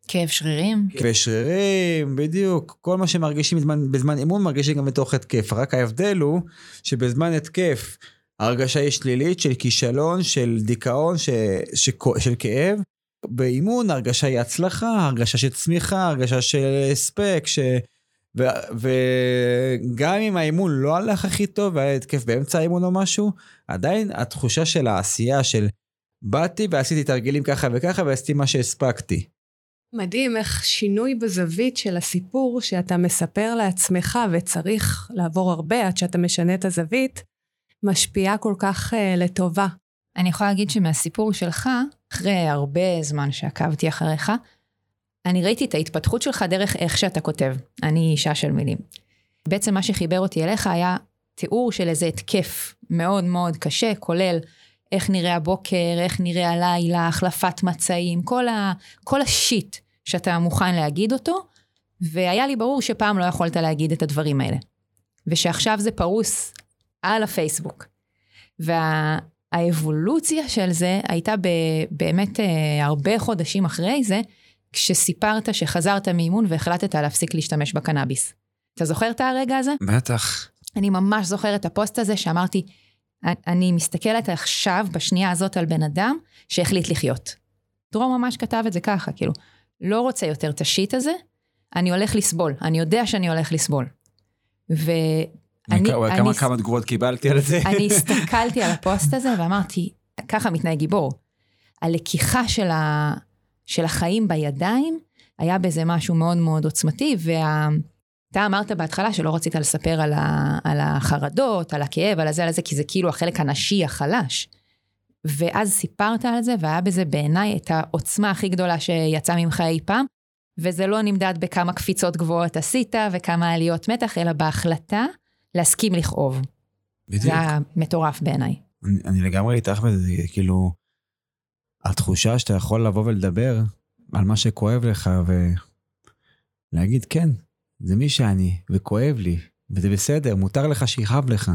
כאב שרירים. כאב שרירים, בדיוק. כל מה שמרגישים בזמן, בזמן אימון מרגישים גם בתוך התקף. רק ההבדל הוא שבזמן התקף ההרגשה היא שלילית של כישלון, של דיכאון, ש, ש, של כאב. באימון ההרגשה היא הצלחה, הרגשה של צמיחה, הרגשה של הספק, ש... ו, וגם אם האימון לא הלך הכי טוב והיה התקף באמצע האימון או משהו, עדיין התחושה של העשייה של באתי ועשיתי תרגילים ככה וככה ועשיתי מה שהספקתי. מדהים איך שינוי בזווית של הסיפור שאתה מספר לעצמך וצריך לעבור הרבה עד שאתה משנה את הזווית, משפיעה כל כך uh, לטובה. אני יכולה להגיד שמהסיפור שלך, אחרי הרבה זמן שעקבתי אחריך, אני ראיתי את ההתפתחות שלך דרך איך שאתה כותב. אני אישה של מילים. בעצם מה שחיבר אותי אליך היה תיאור של איזה התקף מאוד מאוד קשה, כולל איך נראה הבוקר, איך נראה הלילה, החלפת מצעים, כל, ה, כל השיט שאתה מוכן להגיד אותו, והיה לי ברור שפעם לא יכולת להגיד את הדברים האלה. ושעכשיו זה פרוס על הפייסבוק. והאבולוציה של זה הייתה ב, באמת אה, הרבה חודשים אחרי זה, כשסיפרת שחזרת מאימון והחלטת להפסיק להשתמש בקנאביס. אתה זוכר את הרגע הזה? בטח. אני ממש זוכר את הפוסט הזה שאמרתי, אני מסתכלת עכשיו, בשנייה הזאת, על בן אדם שהחליט לחיות. דרום ממש כתב את זה ככה, כאילו, לא רוצה יותר את השיט הזה, אני הולך לסבול, אני יודע שאני הולך לסבול. ו... אני, כמה, אני, כמה תגובות קיבלתי על זה? אני (laughs) הסתכלתי על הפוסט הזה ואמרתי, ככה מתנהג גיבור. הלקיחה של, ה, של החיים בידיים, היה בזה משהו מאוד מאוד עוצמתי, ואתה אמרת בהתחלה שלא רצית לספר על, ה, על החרדות, על הכאב, על הזה, על הזה, כי זה כאילו החלק הנשי החלש. ואז סיפרת על זה, והיה בזה בעיניי את העוצמה הכי גדולה שיצאה ממך אי פעם, וזה לא נמדד בכמה קפיצות גבוהות עשית וכמה עליות מתח, אלא בהחלטה להסכים לכאוב. בדיוק. זה היה מטורף בעיניי. אני, אני לגמרי איתך בזה, כאילו, התחושה שאתה יכול לבוא ולדבר על מה שכואב לך ולהגיד, כן, זה מי שאני, וכואב לי, וזה בסדר, מותר לך שיכאב לך.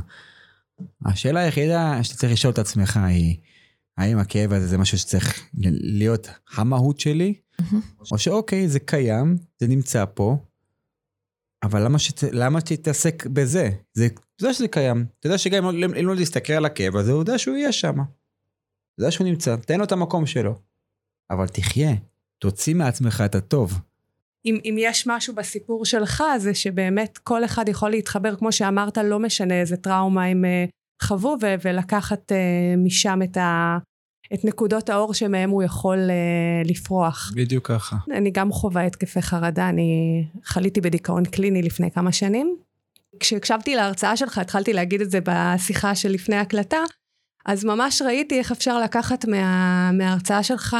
השאלה היחידה שאתה צריך לשאול את עצמך היא, האם הכאב הזה זה משהו שצריך להיות המהות שלי, או שאוקיי, זה קיים, זה נמצא פה, אבל למה, שת, למה שתתעסק בזה? זה, יודע שזה קיים. אתה יודע שגם אם לא, לא להסתכל על הכאב הזה, הוא יודע שהוא יהיה שם. אתה יודע שהוא נמצא, תן לו את המקום שלו. אבל תחיה, תוציא מעצמך את הטוב. אם, אם יש משהו בסיפור שלך, זה שבאמת כל אחד יכול להתחבר, כמו שאמרת, לא משנה איזה טראומה הם uh, חוו, ו- ולקחת uh, משם את, ה- את נקודות האור שמהם הוא יכול uh, לפרוח. בדיוק ככה. אני גם חווה התקפי חרדה, אני חליתי בדיכאון קליני לפני כמה שנים, כשהקשבתי להרצאה שלך, התחלתי להגיד את זה בשיחה שלפני הקלטה, אז ממש ראיתי איך אפשר לקחת מה, מההרצאה שלך,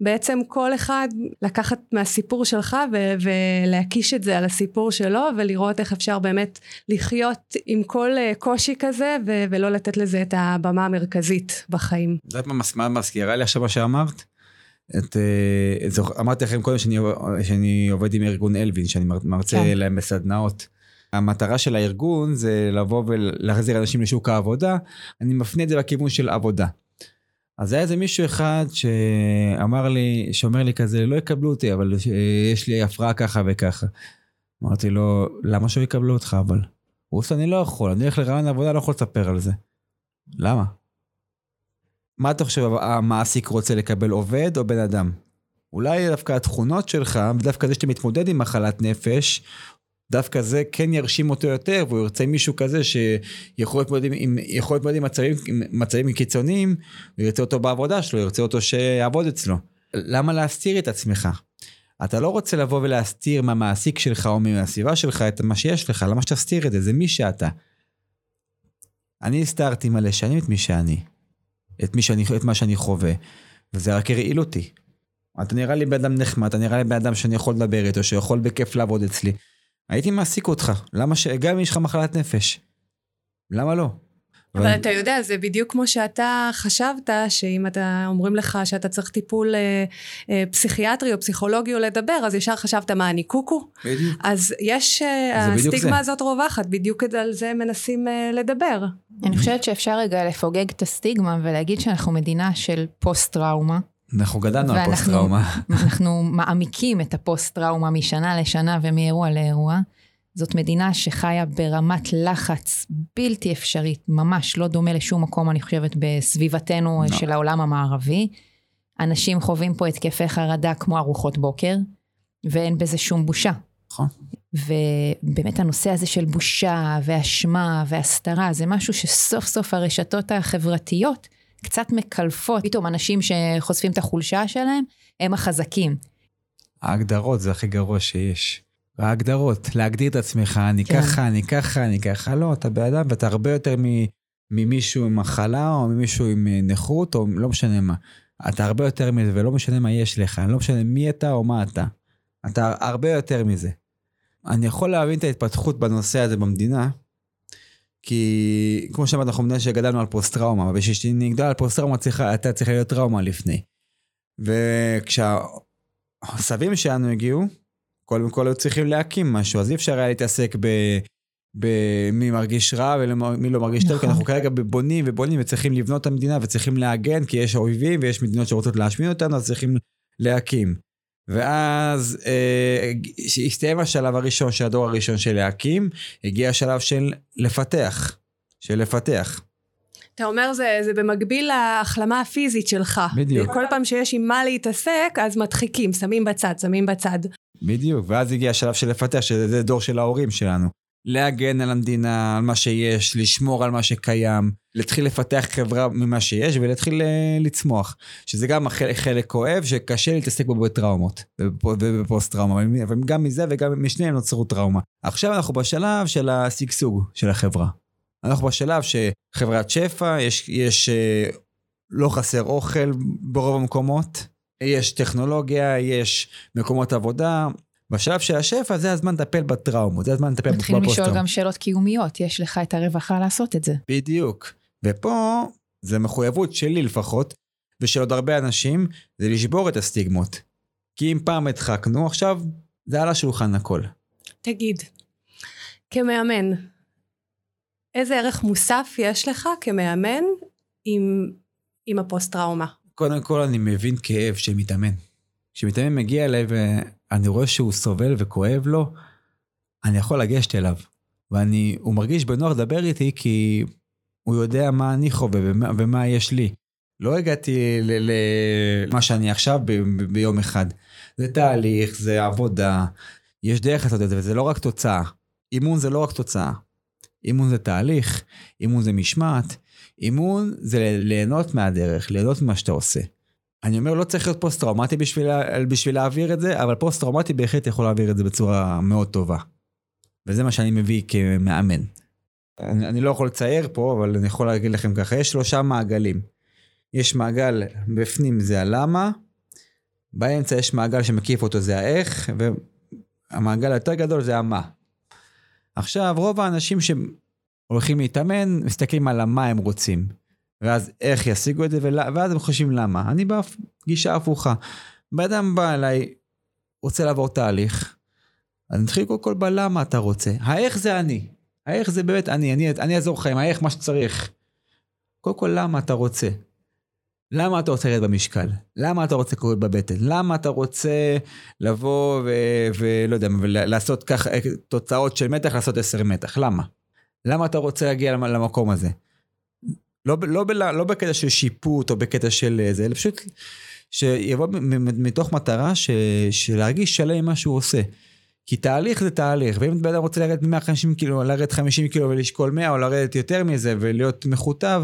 בעצם כל אחד לקחת מהסיפור שלך ו- ולהקיש את זה על הסיפור שלו ולראות איך אפשר באמת לחיות עם כל אה, קושי כזה ו- ולא לתת לזה את הבמה המרכזית בחיים. את יודעת מה מזכירה לי עכשיו מה שאמרת? את, אה, את, אמרתי לכם קודם שאני, שאני עובד עם ארגון אלווין, שאני מרצה כן. להם בסדנאות. המטרה של הארגון זה לבוא ולהחזיר אנשים לשוק העבודה, אני מפנה את זה לכיוון של עבודה. אז היה איזה מישהו אחד שאמר לי, שאומר לי כזה, לא יקבלו אותי, אבל יש לי הפרעה ככה וככה. אמרתי לו, למה שלא יקבלו אותך אבל? הוא עושה, אני לא יכול, אני הולך לרעיון עבודה, לא יכול לספר על זה. למה? מה אתה חושב, המעסיק רוצה לקבל עובד או בן אדם? אולי דווקא התכונות שלך, ודווקא זה שאתה מתמודד עם מחלת נפש, דווקא זה כן ירשים אותו יותר, והוא ירצה מישהו כזה שיכול להתמודד עם, להתמודד עם מצבים, עם מצבים קיצוניים, הוא ירצה אותו בעבודה שלו, ירצה אותו שיעבוד אצלו. למה להסתיר את עצמך? אתה לא רוצה לבוא ולהסתיר מהמעסיק שלך או מהסביבה שלך את מה שיש לך, למה שתסתיר את זה? זה מי שאתה. אני הסתרתי מלא שנים את מי שאני, את, מי שאני, את מה שאני חווה, וזה רק הרעיל אותי. אתה נראה לי בן אדם נחמד, אתה נראה לי בן אדם שאני יכול לדבר איתו, שיכול בכיף לעבוד אצלי. הייתי מעסיק אותך, למה ש... גם אם יש לך מחלת נפש. למה לא? אבל ו... אתה יודע, זה בדיוק כמו שאתה חשבת, שאם אתה, אומרים לך שאתה צריך טיפול אה, אה, פסיכיאטרי או פסיכולוגי או לדבר, אז ישר חשבת, מה, אני קוקו? בדיוק. אז יש, אה, הסטיגמה הזאת רווחת, בדיוק על זה מנסים אה, לדבר. אני חושבת שאפשר רגע לפוגג את הסטיגמה ולהגיד שאנחנו מדינה של פוסט-טראומה. אנחנו גדלנו על פוסט-טראומה. אנחנו מעמיקים את הפוסט-טראומה משנה לשנה ומאירוע לאירוע. זאת מדינה שחיה ברמת לחץ בלתי אפשרית, ממש לא דומה לשום מקום, אני חושבת, בסביבתנו no. של העולם המערבי. אנשים חווים פה התקפי חרדה כמו ארוחות בוקר, ואין בזה שום בושה. נכון. ובאמת הנושא הזה של בושה ואשמה והסתרה, זה משהו שסוף סוף הרשתות החברתיות קצת מקלפות, פתאום אנשים שחושפים את החולשה שלהם, הם החזקים. ההגדרות זה הכי גרוע שיש. ההגדרות, להגדיר את עצמך, אני כן. ככה, אני ככה, אני ככה, לא, אתה בן אדם ואתה הרבה יותר ממישהו עם מחלה או ממישהו עם אה, נכות או לא משנה מה. אתה הרבה יותר מזה ולא משנה מה יש לך, לא משנה מי אתה או מה אתה. אתה הרבה יותר מזה. אני יכול להבין את ההתפתחות בנושא הזה במדינה, כי כמו שאמרת, אנחנו מדינה שגדלנו על פוסט-טראומה, ובשביל שנגדל על פוסט-טראומה הייתה צריכה להיות טראומה לפני. וכשהסבים שלנו הגיעו, קודם כל היו צריכים להקים משהו, אז אי אפשר היה להתעסק ב... במי מרגיש רע ומי לא מרגיש טוב, כי אנחנו כרגע בונים ובונים וצריכים לבנות את המדינה וצריכים להגן, כי יש אויבים ויש מדינות שרוצות להשמיד אותנו, אז צריכים להקים. ואז אה, הסתיים השלב הראשון של הדור הראשון של להקים, הגיע השלב של לפתח, של לפתח. אתה אומר זה, זה במקביל להחלמה הפיזית שלך. בדיוק. כל פעם שיש עם מה להתעסק, אז מדחיקים, שמים בצד, שמים בצד. בדיוק, ואז הגיע השלב של לפתח, שזה דור של ההורים שלנו. להגן על המדינה, על מה שיש, לשמור על מה שקיים, להתחיל לפתח חברה ממה שיש ולהתחיל אה, לצמוח. שזה גם חלק כואב, שקשה להתעסק בו בטראומות ובפוסט טראומה, אבל גם מזה וגם משניהם נוצרו טראומה. עכשיו אנחנו בשלב של השגשוג של החברה. אנחנו בשלב שחברת שפע, יש, יש אה, לא חסר אוכל ברוב המקומות, יש טכנולוגיה, יש מקומות עבודה, בשלב של השפע זה הזמן לטפל בטראומות, זה הזמן לטפל בפוסט-טראומות. מתחילים לשאול גם שאלות קיומיות, יש לך את הרווחה לעשות את זה. בדיוק. ופה, זה מחויבות שלי לפחות, ושל עוד הרבה אנשים, זה לשבור את הסטיגמות. כי אם פעם הדחקנו, עכשיו זה על השולחן הכל. תגיד, כמאמן, איזה ערך מוסף יש לך כמאמן עם, עם הפוסט-טראומה? קודם כל אני מבין כאב שמתאמן. כשמתאמן מגיע אליי ואני רואה שהוא סובל וכואב לו, אני יכול לגשת אליו. והוא מרגיש בנוח לדבר איתי כי הוא יודע מה אני חווה ומה, ומה יש לי. לא הגעתי למה שאני עכשיו ב- ב- ביום אחד. זה תהליך, זה עבודה, יש דרך לעשות את זה, וזה לא רק תוצאה. אימון זה לא רק תוצאה. אימון זה תהליך, אימון זה משמעת, אימון זה ליהנות מהדרך, ליהנות ממה שאתה עושה. אני אומר, לא צריך להיות פוסט-טראומטי בשביל, בשביל להעביר את זה, אבל פוסט-טראומטי בהחלט יכול להעביר את זה בצורה מאוד טובה. וזה מה שאני מביא כמאמן. אני, אני לא יכול לצייר פה, אבל אני יכול להגיד לכם ככה, יש שלושה מעגלים. יש מעגל בפנים זה הלמה, באמצע יש מעגל שמקיף אותו זה האיך, והמעגל היותר גדול זה המה. עכשיו, רוב האנשים שהולכים להתאמן, מסתכלים על המה הם רוצים. ואז איך ישיגו את זה, ואז הם חושבים למה. אני בגישה הפוכה. בן אדם בא אליי, רוצה לעבור תהליך, אז נתחיל קודם כל בלמה אתה רוצה. האיך זה אני. האיך זה באמת אני, אני, אני אעזור לך עם האיך מה שצריך. קודם כל למה אתה רוצה. למה אתה רוצה לרדת במשקל? למה אתה רוצה קורית בבטן? למה אתה רוצה לבוא ולא יודע, ולעשות ככה תוצאות של מתח, לעשות עשר מתח? למה? למה אתה רוצה להגיע למקום הזה? לא, לא, לא, לא בקטע של שיפוט או בקטע של זה, אלא פשוט שיבוא מתוך מטרה ש, של להרגיש שלם עם מה שהוא עושה. כי תהליך זה תהליך, ואם בן אדם רוצה לרדת 150 קילו, לרדת 50 קילו ולשקול 100 או לרדת יותר מזה ולהיות מכותב,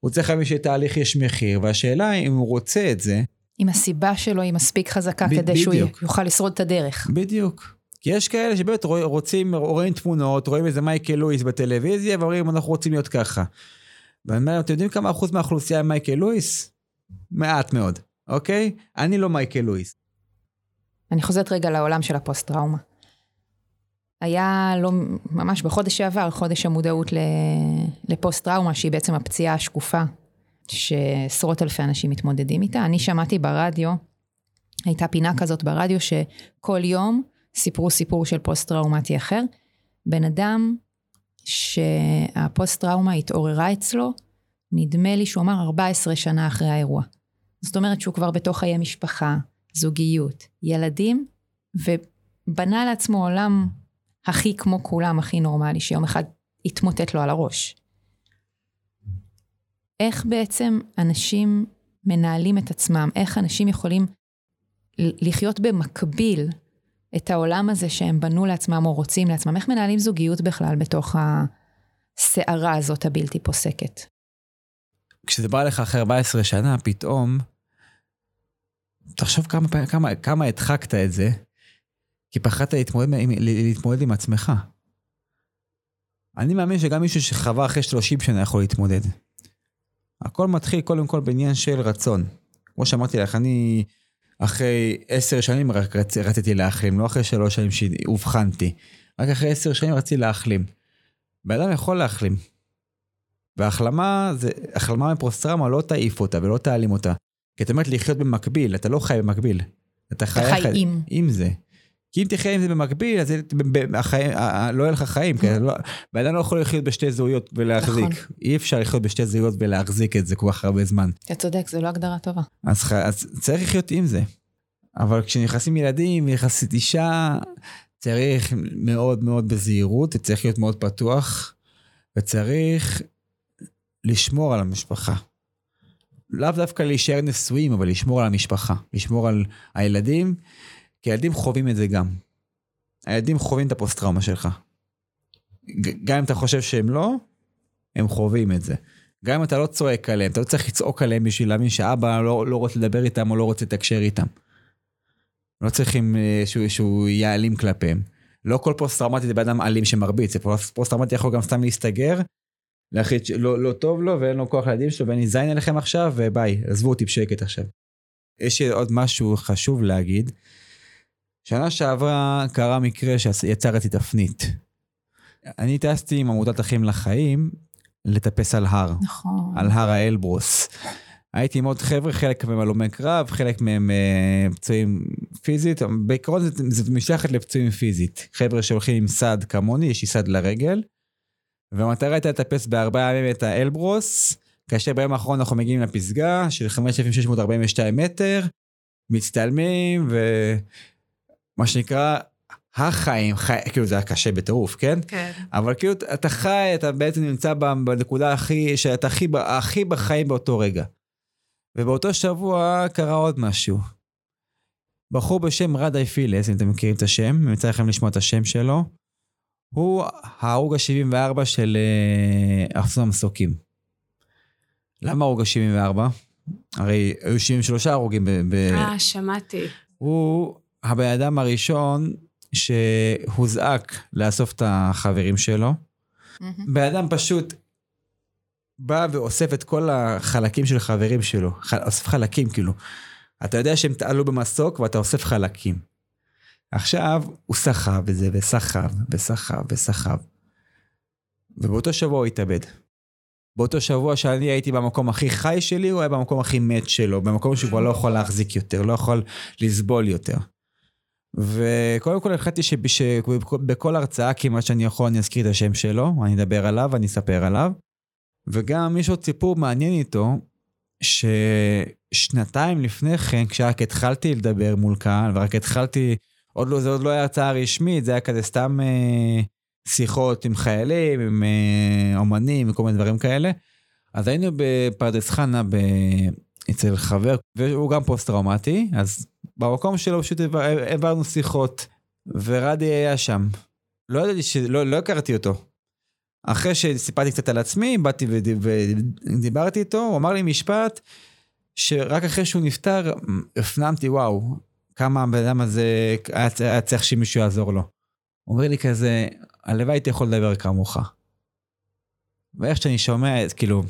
הוא צריך להבין שתהליך יש מחיר, והשאלה אם הוא רוצה את זה. אם הסיבה שלו היא מספיק חזקה ב- כדי בדיוק. שהוא יוכל לשרוד את הדרך. בדיוק. כי יש כאלה שבאמת רוצים, רואים תמונות, רואים איזה מייקל לואיס בטלוויזיה, ואומרים אנחנו רוצים להיות ככה. ואני אומר, אתם יודעים כמה אחוז מהאוכלוסייה הם מייקל לואיס? מעט מאוד, אוקיי? אני לא מייקל לואיס. אני חוזרת רגע לעולם של הפוסט-טראומה. היה לא, ממש בחודש שעבר, חודש המודעות לפוסט-טראומה, שהיא בעצם הפציעה השקופה, שעשרות אלפי אנשים מתמודדים איתה. אני שמעתי ברדיו, הייתה פינה כזאת ברדיו, שכל יום סיפרו סיפור של פוסט-טראומטי אחר. בן אדם שהפוסט-טראומה התעוררה אצלו, נדמה לי שהוא אמר 14 שנה אחרי האירוע. זאת אומרת שהוא כבר בתוך חיי משפחה, זוגיות, ילדים, ובנה לעצמו עולם הכי כמו כולם, הכי נורמלי, שיום אחד יתמוטט לו על הראש. איך בעצם אנשים מנהלים את עצמם, איך אנשים יכולים לחיות במקביל את העולם הזה שהם בנו לעצמם או רוצים לעצמם, איך מנהלים זוגיות בכלל בתוך הסערה הזאת הבלתי פוסקת. כשזה בא לך אחרי 14 שנה, פתאום, תחשוב כמה, כמה, כמה הדחקת את זה, כי פחדת להתמודד, להתמודד עם עצמך. אני מאמין שגם מישהו שחווה אחרי 30 שנה יכול להתמודד. הכל מתחיל קודם כל בעניין של רצון. כמו שאמרתי לך, אני אחרי עשר שנים רק רצ... רציתי להחלים, לא אחרי שלוש שנים שאובחנתי. רק אחרי עשר שנים רציתי להחלים. בן אדם יכול להחלים. והחלמה, זה, החלמה מפרוסטרמה לא תעיף אותה ולא תעלים אותה. כי את אומרת לחיות במקביל, אתה לא חי במקביל. אתה חי, חי עם. עם זה. כי אם תחיה עם זה במקביל, אז החיים, לא יהיה לך חיים, כי לא, בן אדם לא יכול לחיות בשתי זהויות ולהחזיק. נכון. אי אפשר לחיות בשתי זהויות ולהחזיק את זה כל כך הרבה זמן. אתה צודק, זו לא הגדרה טובה. אז, אז צריך לחיות עם זה. אבל כשנכנסים ילדים, נכנסת אישה, צריך מאוד מאוד בזהירות, צריך להיות מאוד פתוח, וצריך לשמור על המשפחה. לאו דווקא להישאר נשואים, אבל לשמור על המשפחה, לשמור על הילדים. כי ילדים חווים את זה גם. הילדים חווים את הפוסט-טראומה שלך. גם אם אתה חושב שהם לא, הם חווים את זה. גם אם אתה לא צועק עליהם, אתה לא צריך לצעוק עליהם בשביל להבין שאבא לא, לא רוצה לדבר איתם או לא רוצה לתקשר איתם. לא צריכים אה, שהוא, שהוא יהיה אלים כלפיהם. לא כל פוסט-טראומטי זה בן אדם אלים שמרביץ, פוסט-טראומטי יכול גם סתם להסתגר, להחליט שלא לא טוב לו ואין לו כוח לילדים שלו ואין לי זין אליכם עכשיו וביי, עזבו אותי בשקט עכשיו. יש עוד משהו חשוב להגיד, שנה שעברה קרה מקרה שיצר את תפנית. אני טסתי עם עמותת אחים לחיים לטפס על הר. נכון. על הר האלברוס. הייתי עם עוד חבר'ה, חלק מהם הלומי קרב, חלק מהם אה, פצועים פיזית, בעיקרון זה משלחת לפצועים פיזית. חבר'ה שהולכים עם סד כמוני, יש לי סד לרגל. והמטרה הייתה לטפס בארבעה ימים את האלברוס, כאשר ביום האחרון אנחנו מגיעים לפסגה של 5,642 מטר, מצטלמים, ו... מה שנקרא, החיים, חי, כאילו זה היה קשה בטירוף, כן? כן. אבל כאילו אתה חי, אתה בעצם נמצא בנקודה הכי, שאתה הכי, הכי בחיים באותו רגע. ובאותו שבוע קרה עוד משהו. בחור בשם רדאי פילס, אם אתם מכירים את השם, אני מצטער לכם לשמוע את השם שלו, הוא ההרוג ה-74 של אה, ארצות המסוקים. למה הרוג ה-74? הרי היו 73 הרוגים ב... אה, שמעתי. הוא הבן אדם הראשון שהוזעק לאסוף את החברים שלו. בן אדם פשוט בא ואוסף את כל החלקים של חברים שלו, אוסף חלקים כאילו. אתה יודע שהם תעלו במסוק ואתה אוסף חלקים. עכשיו הוא סחב את זה וסחב וסחב וסחב. ובאותו שבוע הוא התאבד. באותו שבוע שאני הייתי במקום הכי חי שלי, הוא היה במקום הכי מת שלו, במקום שהוא כבר לא יכול להחזיק יותר, לא יכול לסבול יותר. וקודם כל החלטתי שבכל הרצאה כמעט שאני יכול אני אזכיר את השם שלו, אני אדבר עליו, אני אספר עליו. וגם יש עוד סיפור מעניין איתו, ששנתיים לפני כן, כשרק התחלתי לדבר מול קהל, ורק התחלתי, עוד לא, זה עוד לא היה הרצאה רשמית, זה היה כזה סתם אה, שיחות עם חיילים, עם אה, אומנים וכל מיני דברים כאלה. אז היינו בפרדס חנה ב... אצל חבר, והוא גם פוסט-טראומטי, אז במקום שלו פשוט העברנו שיחות, ורדי היה שם. לא ידעתי. לא, לא הכרתי אותו. אחרי שסיפרתי קצת על עצמי, באתי ודיברתי איתו, הוא אמר לי משפט שרק אחרי שהוא נפטר, הפנמתי, וואו, כמה הבן אדם הזה היה צריך שמישהו יעזור לו. הוא אומר לי כזה, הלוואי הייתי יכול לדבר כמוך. ואיך שאני שומע, כאילו,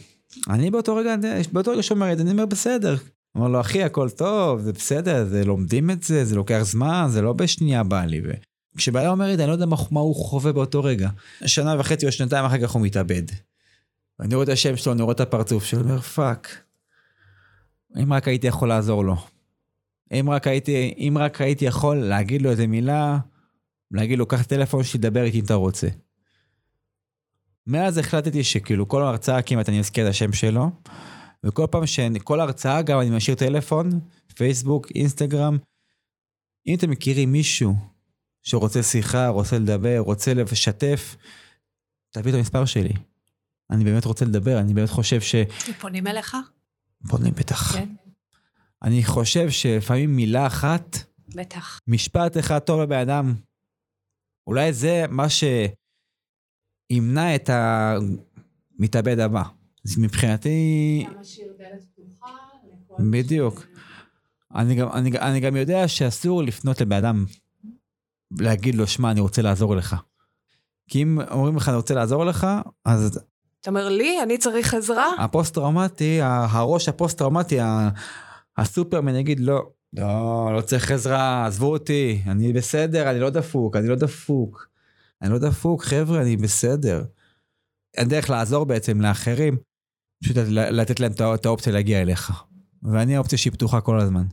אני באותו רגע, באותו רגע שומע את זה, אני אומר, בסדר. אומר לו, אחי, הכל טוב, זה בסדר, זה לומדים את זה, זה לוקח זמן, זה לא בשנייה בא לי. כשבעלה אומר את זה, אני לא יודע מה, מה הוא חווה באותו רגע. שנה וחצי או שנתיים אחר כך הוא מתאבד. ואני רואה את השם שלו, אני רואה את הפרצוף שלו, אני אומר, fuck. אם רק הייתי יכול לעזור לו. אם רק הייתי, אם רק הייתי יכול להגיד לו איזה מילה, להגיד לו, קח טלפון שלי, דבר איתי אם אתה רוצה. מאז החלטתי שכאילו כל הרצאה כמעט אני מזכיר את השם שלו, וכל פעם שכל הרצאה גם אני משאיר טלפון, פייסבוק, אינסטגרם. אם אתם מכירים מישהו שרוצה שיחה, רוצה לדבר, רוצה לשתף, תביא את המספר שלי. אני באמת רוצה לדבר, אני באמת חושב ש... פונים אליך? פונים בטח. כן. אני חושב שלפעמים מילה אחת, בטח. משפט אחד טוב לבן אדם, אולי זה מה שימנע את המתאבד הבא. אז מבחינתי... בדיוק. אני גם, אני, אני גם יודע שאסור לפנות לבן אדם להגיד לו, שמע, אני רוצה לעזור לך. כי אם אומרים לך, אני רוצה לעזור לך, אז... אתה אומר לי, אני צריך עזרה? הפוסט-טראומטי, הראש הפוסט-טראומטי, הסופרמן יגיד, לא, לא, לא צריך עזרה, עזבו אותי, אני בסדר, אני לא דפוק, אני לא דפוק. אני לא דפוק, חבר'ה, אני בסדר. אין דרך לעזור בעצם לאחרים, פשוט לתת להם את האופציה להגיע אליך. ואני האופציה שהיא פתוחה כל הזמן.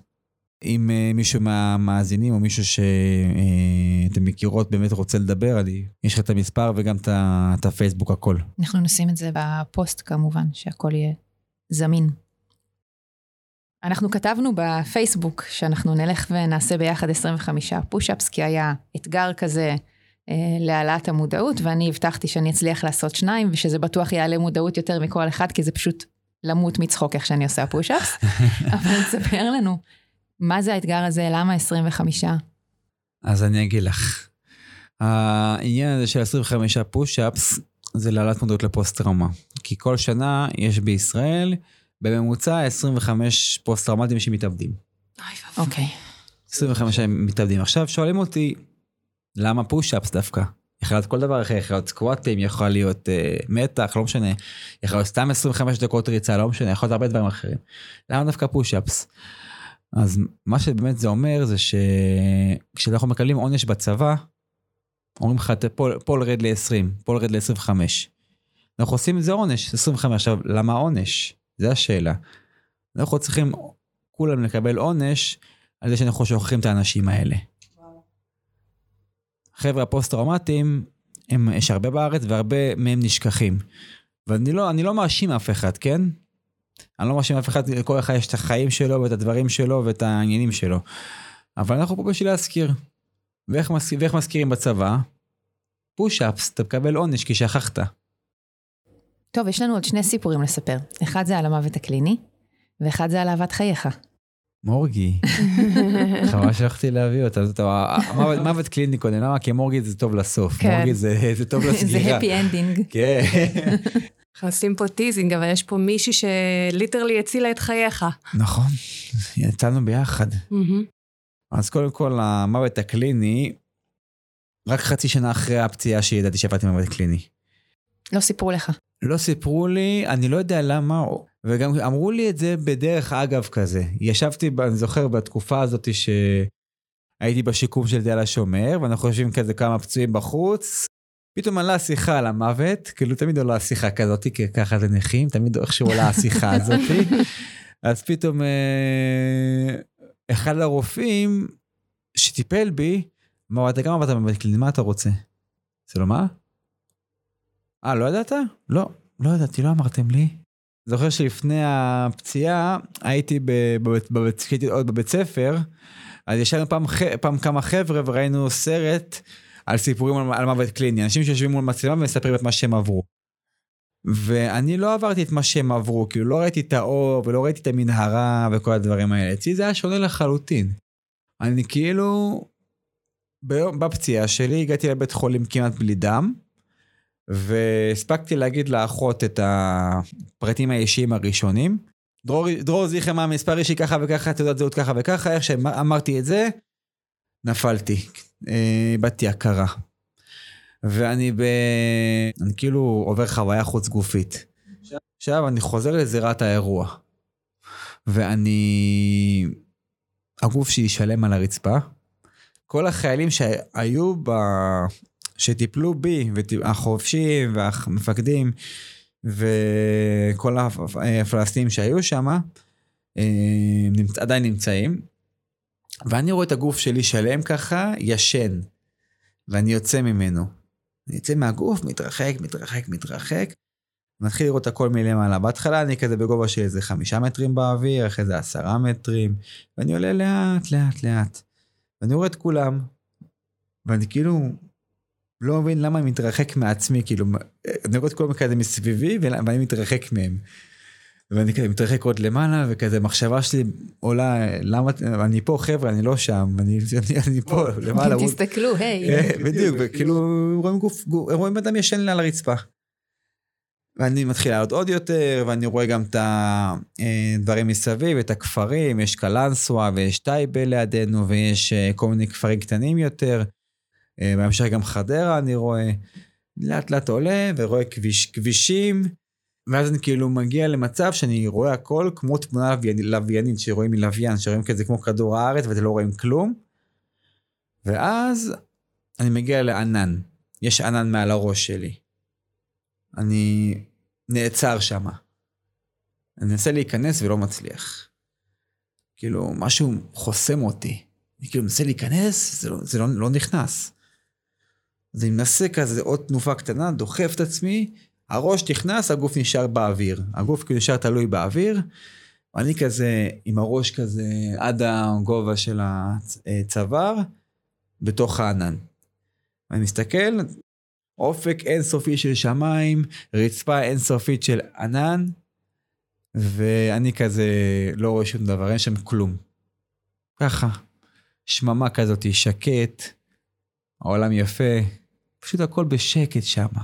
אם uh, מישהו מהמאזינים או מישהו שאתם uh, מכירות באמת רוצה לדבר, אני, יש לך את המספר וגם את הפייסבוק, הכל. אנחנו נשים את זה בפוסט כמובן, שהכל יהיה זמין. אנחנו כתבנו בפייסבוק שאנחנו נלך ונעשה ביחד 25 פוש-אפס, כי היה אתגר כזה אה, להעלאת המודעות, ואני הבטחתי שאני אצליח לעשות שניים, ושזה בטוח יעלה מודעות יותר מכל אחד, כי זה פשוט למות מצחוק איך שאני עושה push-ups. (laughs) אבל תספר לנו, מה זה האתגר הזה? למה 25? אז אני אגיד לך. העניין הזה של 25 push-ups זה להעלאת מודעות לפוסט-טראומה. כי כל שנה יש בישראל בממוצע 25 פוסט-טראומטיים שמתאבדים. אוקיי. 25 מתאבדים. עכשיו שואלים אותי, למה push-ups דווקא? יכול להיות כל דבר אחר, יכול להיות סקוואטים, יכול להיות אה, מתח, לא משנה. יכול להיות סתם 25 דקות ריצה, לא משנה, יכול להיות הרבה דברים אחרים. למה דווקא push-ups? אז מה שבאמת זה אומר זה שכשאנחנו מקבלים עונש בצבא, אומרים לך, פול, פול רד ל-20, פול רד ל-25. אנחנו עושים את זה עונש, 25. עכשיו, למה עונש? זו השאלה. אנחנו צריכים כולם לקבל עונש על זה שאנחנו שוכחים את האנשים האלה. חבר'ה הפוסט-טראומטיים, יש הרבה בארץ והרבה מהם נשכחים. ואני לא, לא מאשים אף אחד, כן? אני לא מאשים אף אחד, לכל אחד יש את החיים שלו ואת הדברים שלו ואת העניינים שלו. אבל אנחנו פה בשביל להזכיר. ואיך, מזכיר, ואיך מזכירים בצבא? פוש-אפס, אתה מקבל עונש כי שכחת. טוב, יש לנו עוד שני סיפורים לספר. אחד זה על המוות הקליני, ואחד זה על אהבת חייך. מורגי, (laughs) חבל שהלכתי להביא אותה. מוות קליני קודם, למה? כי מורגי זה טוב לסוף. כן. מורגי זה טוב לסגירה. זה happy ending. כן. אנחנו עושים פה teasing, אבל יש פה מישהי ש literally הצילה את חייך. נכון, יצאנו ביחד. אז קודם כל, המוות הקליני, רק חצי שנה אחרי הפציעה שידעתי שעברתי מוות קליני. לא סיפרו לך. לא סיפרו לי, אני לא יודע למה, וגם אמרו לי את זה בדרך אגב כזה. ישבתי, אני זוכר, בתקופה הזאת שהייתי בשיקום של תל השומר, ואנחנו יושבים כזה כמה פצועים בחוץ. פתאום עלה שיחה על המוות, כאילו תמיד עולה שיחה כזאת, כי ככה זה נכים, תמיד איכשהו עולה השיחה (laughs) הזאת. אז פתאום אה, אחד הרופאים שטיפל בי, אמר, אתה גם עבדת בבית קליני, מה אתה רוצה? זה לא מה? אה, לא ידעת? לא, לא ידעתי, לא אמרתם לי. זוכר שלפני הפציעה הייתי בבית, בבית, עוד בבית ספר, אז ישבנו פעם, פעם כמה חבר'ה וראינו סרט על סיפורים על, על מוות קליני, אנשים שיושבים מול מצלמה ומספרים את מה שהם עברו. ואני לא עברתי את מה שהם עברו, כאילו לא ראיתי את האור ולא ראיתי את המנהרה וכל הדברים האלה. אצלי זה היה שונה לחלוטין. אני כאילו, בפציעה שלי הגעתי לבית חולים כמעט בלי דם, והספקתי להגיד לאחות את הפרטים האישיים הראשונים. דרור, דרור זיכרמן, מספר אישי ככה וככה, תעודת זהות ככה וככה, איך שאמרתי את זה, נפלתי, איבדתי הכרה. ואני ב... אני כאילו עובר חוויה חוץ גופית. עכשיו אני חוזר לזירת האירוע. ואני... הגוף שלי שלם על הרצפה. כל החיילים שהיו ב... שטיפלו בי, החובשים והמפקדים וכל הפלסטינים שהיו שם, אה, עדיין נמצאים. ואני רואה את הגוף שלי שלם ככה, ישן, ואני יוצא ממנו. אני יוצא מהגוף, מתרחק, מתרחק, מתרחק, מתחיל לראות הכל מלמעלה. בהתחלה אני כזה בגובה של איזה חמישה מטרים באוויר, אחרי זה עשרה מטרים, ואני עולה לאט, לאט, לאט. ואני רואה את כולם, ואני כאילו לא מבין למה אני מתרחק מעצמי, כאילו, אני רואה את כל כזה מסביבי ואני מתרחק מהם. ואני כזה מתרחק עוד למעלה, וכזה מחשבה שלי עולה, למה, אני פה חבר'ה, אני לא שם, אני, אני, אני פה למעלה. תסתכלו, היי. כן, בדיוק, וכאילו רואים גוף, רואים אדם ישן על הרצפה. ואני מתחיל לעלות עוד יותר, ואני רואה גם את הדברים מסביב, את הכפרים, יש קלנסווה ויש טייבה לידינו, ויש אה, כל מיני כפרים קטנים יותר. אה, בהמשך גם חדרה אני רואה. לאט לאט עולה ורואה כביש, כבישים, ואז אני כאילו מגיע למצב שאני רואה הכל כמו תמונה לוויינית שרואים מלוויין, שרואים כזה כמו כדור הארץ ואתם לא רואים כלום. ואז אני מגיע לענן, יש ענן מעל הראש שלי. אני נעצר שם. אני מנסה להיכנס ולא מצליח. כאילו, משהו חוסם אותי. אני כאילו מנסה להיכנס, זה לא, זה לא, לא נכנס. אז אני מנסה כזה עוד תנופה קטנה, דוחף את עצמי, הראש נכנס, הגוף נשאר באוויר. הגוף כאילו נשאר תלוי באוויר, ואני כזה עם הראש כזה עד הגובה של הצוואר, בתוך הענן. אני מסתכל, אופק אינסופי של שמיים, רצפה אינסופית של ענן, ואני כזה לא רואה שום דבר, אין שם כלום. ככה, שממה כזאת, שקט, העולם יפה, פשוט הכל בשקט שמה.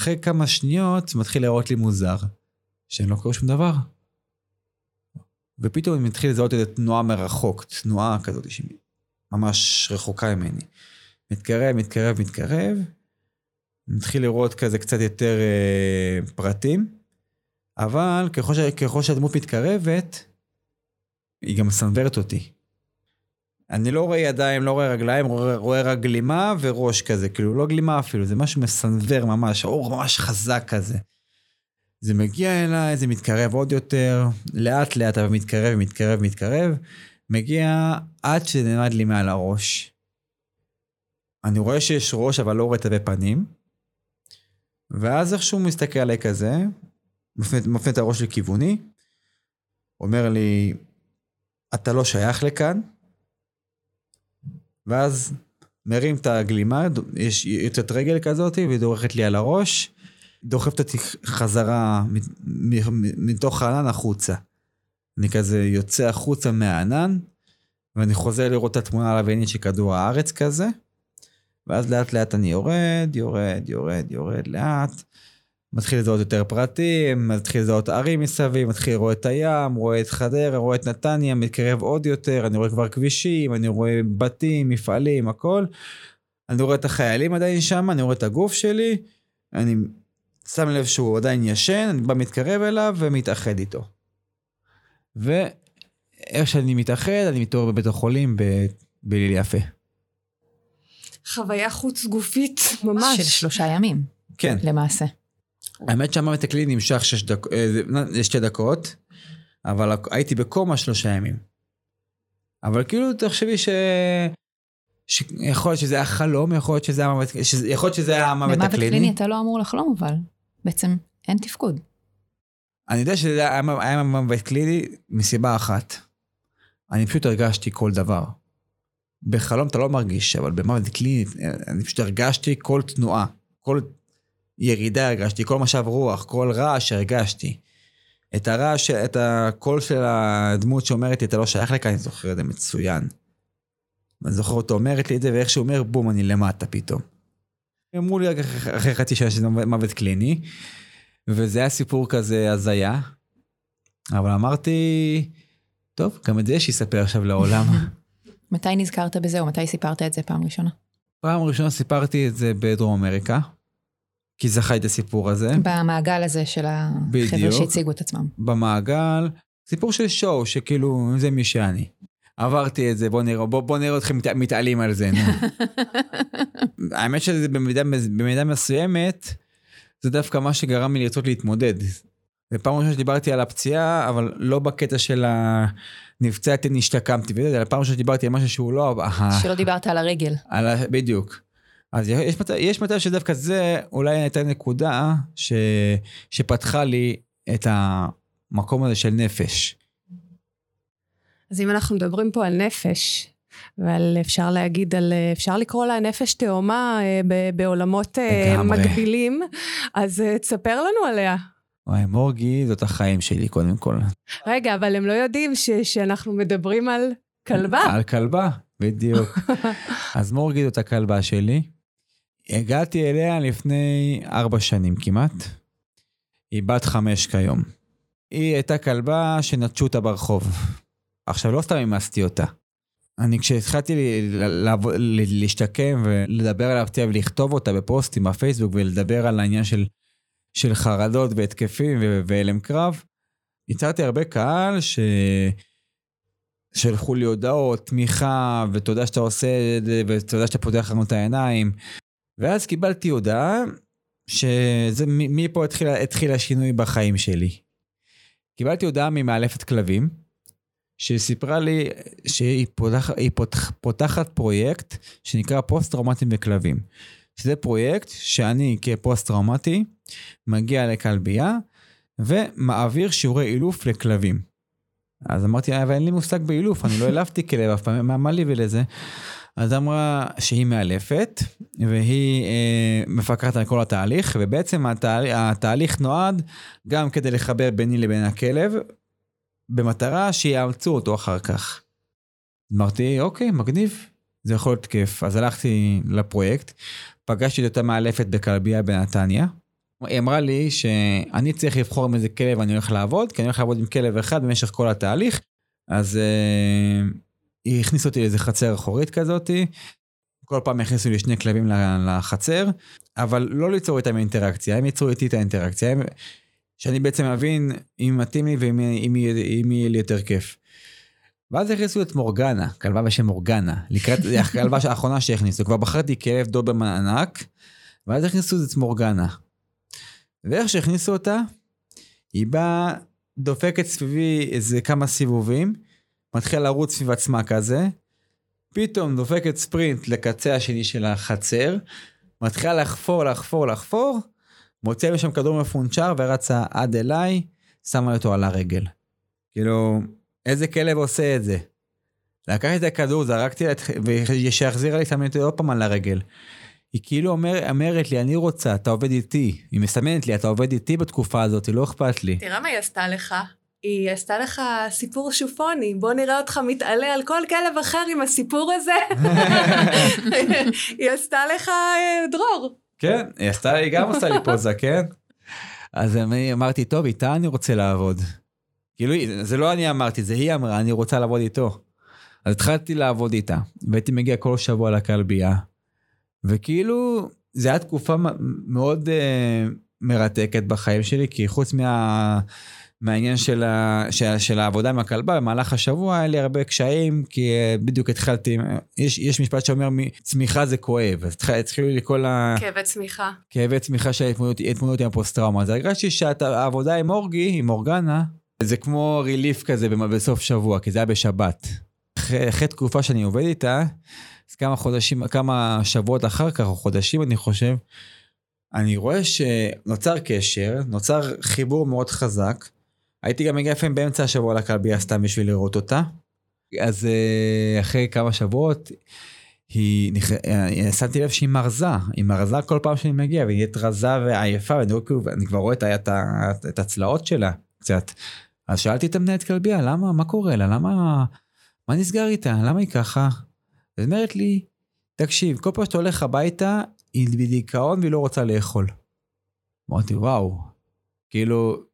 אחרי כמה שניות זה מתחיל להראות לי מוזר, שאני לא קורא שום דבר. ופתאום אני מתחיל לזהות איזה תנועה מרחוק, תנועה כזאת שממש רחוקה ממני. מתקרב, מתקרב, מתקרב, מתחיל לראות כזה קצת יותר אה, פרטים, אבל ככל, ככל שהדמות מתקרבת, היא גם מסנוורת אותי. אני לא רואה ידיים, לא רואה רגליים, רואה, רואה רק גלימה וראש כזה, כאילו לא גלימה אפילו, זה משהו מסנוור ממש, האור ממש חזק כזה. זה מגיע אליי, זה מתקרב עוד יותר, לאט לאט אבל מתקרב, מתקרב, מתקרב, מגיע עד שזה נעמד לי מעל הראש. אני רואה שיש ראש אבל לא רואה תווי פנים, ואז איכשהו מסתכל עליי כזה, מפנה את הראש לכיווני, אומר לי, אתה לא שייך לכאן, ואז מרים את הגלימה, יש יוצאת רגל כזאת, והיא דורכת לי על הראש, דוחפת אותי חזרה מתוך הענן החוצה. אני כזה יוצא החוצה מהענן, ואני חוזר לראות את התמונה הלוויינית של כדור הארץ כזה, ואז לאט לאט אני יורד, יורד, יורד, יורד לאט. מתחיל לזהות יותר פרטים, מתחיל לזהות ערים מסביב, מתחיל לראות את הים, רואה את חדרה, רואה את נתניה, מתקרב עוד יותר, אני רואה כבר כבישים, אני רואה בתים, מפעלים, הכל. אני רואה את החיילים עדיין שם, אני רואה את הגוף שלי, אני שם לב שהוא עדיין ישן, אני בא מתקרב אליו ומתאחד איתו. ואיך שאני מתאחד, אני מתעורר בבית החולים בליל יפה. חוויה חוץ גופית ממש. של שלושה ימים. כן. למעשה. האמת שהמוות הקליני נמשך שש דק... אה, שתי דקות, אבל הייתי בקומה שלושה ימים. אבל כאילו, תחשבי ש... שיכול להיות שזה היה חלום, יכול להיות שזה היה מוות, יכול להיות שזה היה המוות הקליני. במוות קליני אתה לא אמור לחלום, אבל בעצם אין תפקוד. אני יודע שזה היה, היה מוות קליני מסיבה אחת. אני פשוט הרגשתי כל דבר. בחלום אתה לא מרגיש, אבל במוות קליני אני פשוט הרגשתי כל תנועה, כל ירידה הרגשתי, כל משב רוח, כל רעש הרגשתי. את הרעש, את הקול של הדמות שאומרת לי, אתה לא שייך לכאן, אני זוכר את זה מצוין. אני זוכר אותו אומרת לי את זה, ואיך שהוא אומר, בום, אני למטה פתאום. אמרו לי אחרי, אחרי חצי שעה שזה מוות קליני, וזה היה סיפור כזה הזיה, אבל אמרתי, טוב, גם את זה שיספר עכשיו לעולם. (laughs) מתי נזכרת בזה, או מתי סיפרת את זה פעם ראשונה? פעם ראשונה סיפרתי את זה בדרום אמריקה, כי זה חי את הסיפור הזה. במעגל הזה של החבר'ה שהציגו את עצמם. במעגל, סיפור של שואו, שכאילו, זה מי שאני. עברתי את זה, בוא נראה, בוא, בוא נראה אתכם מת, מתעלים על זה. (laughs) האמת שזה במידה, במידה מסוימת, זה דווקא מה שגרם לי לרצות להתמודד. זו פעם ראשונה שדיברתי על הפציעה, אבל לא בקטע של הנפצעתי, נשתקמתי, אלא פעם ראשונה שדיברתי על משהו שהוא לא... שלא דיברת על הרגל. על ה... בדיוק. אז יש מצב, יש מצב שדווקא זה אולי הייתה נקודה ש, שפתחה לי את המקום הזה של נפש. אז אם אנחנו מדברים פה על נפש, ועל אפשר להגיד על, אפשר לקרוא לה נפש תאומה אה, בעולמות אה, לגמרי. מקבילים, אז אה, תספר לנו עליה. וואי, מורגי זאת החיים שלי קודם כל. רגע, אבל הם לא יודעים ש, שאנחנו מדברים על כלבה. על כלבה, בדיוק. (laughs) אז מורגי זאת הכלבה שלי. הגעתי אליה לפני ארבע שנים כמעט. היא בת חמש כיום. היא הייתה כלבה שנטשו אותה ברחוב. עכשיו, לא סתם אימצתי אותה. אני כשהתחלתי להשתקם ולדבר על הפציעה ולכתוב אותה בפוסטים בפייסבוק ולדבר על העניין של, של חרדות והתקפים והלם קרב, יצרתי הרבה קהל ש... שלחו לי הודעות, תמיכה, ותודה שאתה עושה את זה, ותודה שאתה פותח לנו את העיניים. ואז קיבלתי הודעה שמפה התחיל, התחיל השינוי בחיים שלי. קיבלתי הודעה ממאלפת כלבים, שסיפרה לי שהיא פותח, פותח, פותחת פרויקט שנקרא פוסט-טראומטיים בכלבים. שזה פרויקט שאני כפוסט-טראומטי מגיע לכלבייה ומעביר שיעורי אילוף לכלבים. אז אמרתי, אבל אין לי מושג באילוף, אני לא אילפתי כלב אף פעם, מה לי ולזה? אז אמרה שהיא מאלפת, והיא אה, מפקחת על כל התהליך, ובעצם התהליך, התהליך נועד גם כדי לחבר ביני לבין הכלב, במטרה שיאמצו אותו אחר כך. אמרתי, אוקיי, מגניב, זה יכול להיות כיף. אז הלכתי לפרויקט, פגשתי את אותה מאלפת בכלבייה בנתניה. היא אמרה לי שאני צריך לבחור עם איזה כלב אני הולך לעבוד, כי אני הולך לעבוד עם כלב אחד במשך כל התהליך. אז uh, היא הכניסה אותי לאיזה חצר אחורית כזאתי. כל פעם הכניסו לי שני כלבים לחצר, אבל לא ליצור איתם אינטראקציה, הם ייצרו איתי את האינטראקציה. הם... שאני בעצם מבין אם מתאים לי ואם יהיה לי יותר כיף. ואז הכניסו את מורגנה, כלבה בשם מורגנה, לקראת, (laughs) הכלבה האחרונה שהכניסו, כבר בחרתי כלב דוברמן ענק, ואז הכניסו את מורגנה. ואיך שהכניסו אותה, היא באה, דופקת סביבי איזה כמה סיבובים, מתחילה לרוץ סביב עצמה כזה, פתאום דופקת ספרינט לקצה השני של החצר, מתחילה לחפור, לחפור, לחפור, מוצא משם כדור מפונצ'ר ורצה עד אליי, שמה אותו על הרגל. כאילו, איזה כלב עושה את זה? לקחתי את הכדור, זרקתי, ושיחזירה לי, שמתי עוד פעם על הרגל. היא כאילו אומר, אומרת לי, אני רוצה, אתה עובד איתי. היא מסמנת לי, אתה עובד איתי בתקופה הזאת, לא אכפת לי. תראה מה היא עשתה לך. היא עשתה לך סיפור שופוני, בוא נראה אותך מתעלה על כל כלב אחר עם הסיפור הזה. (laughs) היא עשתה לך אה, דרור. כן, היא עשתה, היא גם עושה לי פוזה, כן? אז אני אמרתי, טוב, איתה אני רוצה לעבוד. כאילו, זה לא אני אמרתי, זה היא אמרה, אני רוצה לעבוד איתו. אז התחלתי לעבוד איתה, והייתי מגיע כל שבוע לכלבייה, וכאילו, זו הייתה תקופה מאוד uh, מרתקת בחיים שלי, כי חוץ מה... מהעניין של, ה, של, של העבודה עם הכלבה, במהלך השבוע היה לי הרבה קשיים, כי uh, בדיוק התחלתי, יש, יש משפט שאומר, צמיחה זה כואב, אז התחילו לי כל ה... כאבי צמיחה. כאבי צמיחה של התמודדות עם הפוסט-טראומה. אז הרגשתי שהעבודה עם אורגי, עם אורגנה, זה כמו ריליף כזה בסוף שבוע, כי זה היה בשבת. אחרי, אחרי תקופה שאני עובד איתה, אז כמה חודשים, כמה שבועות אחר כך, או חודשים אני חושב, אני רואה שנוצר קשר, נוצר חיבור מאוד חזק. הייתי גם מגיע לפעמים באמצע השבוע לכלבייה סתם בשביל לראות אותה. אז אה, אחרי כמה שבועות, היא, אה, שמתי לב שהיא מרזה, היא מרזה כל פעם שאני מגיע, והיא נהיית רזה ועייפה, ואני, אני כבר רואה את, את הצלעות שלה קצת. אז שאלתי את המנהלת כלבייה, למה, מה קורה לה, למה, מה נסגר איתה, למה היא ככה? היא אומרת לי, תקשיב, כל פעם שאתה הולך הביתה, היא בדיכאון והיא לא רוצה לאכול. אמרתי, וואו, כאילו,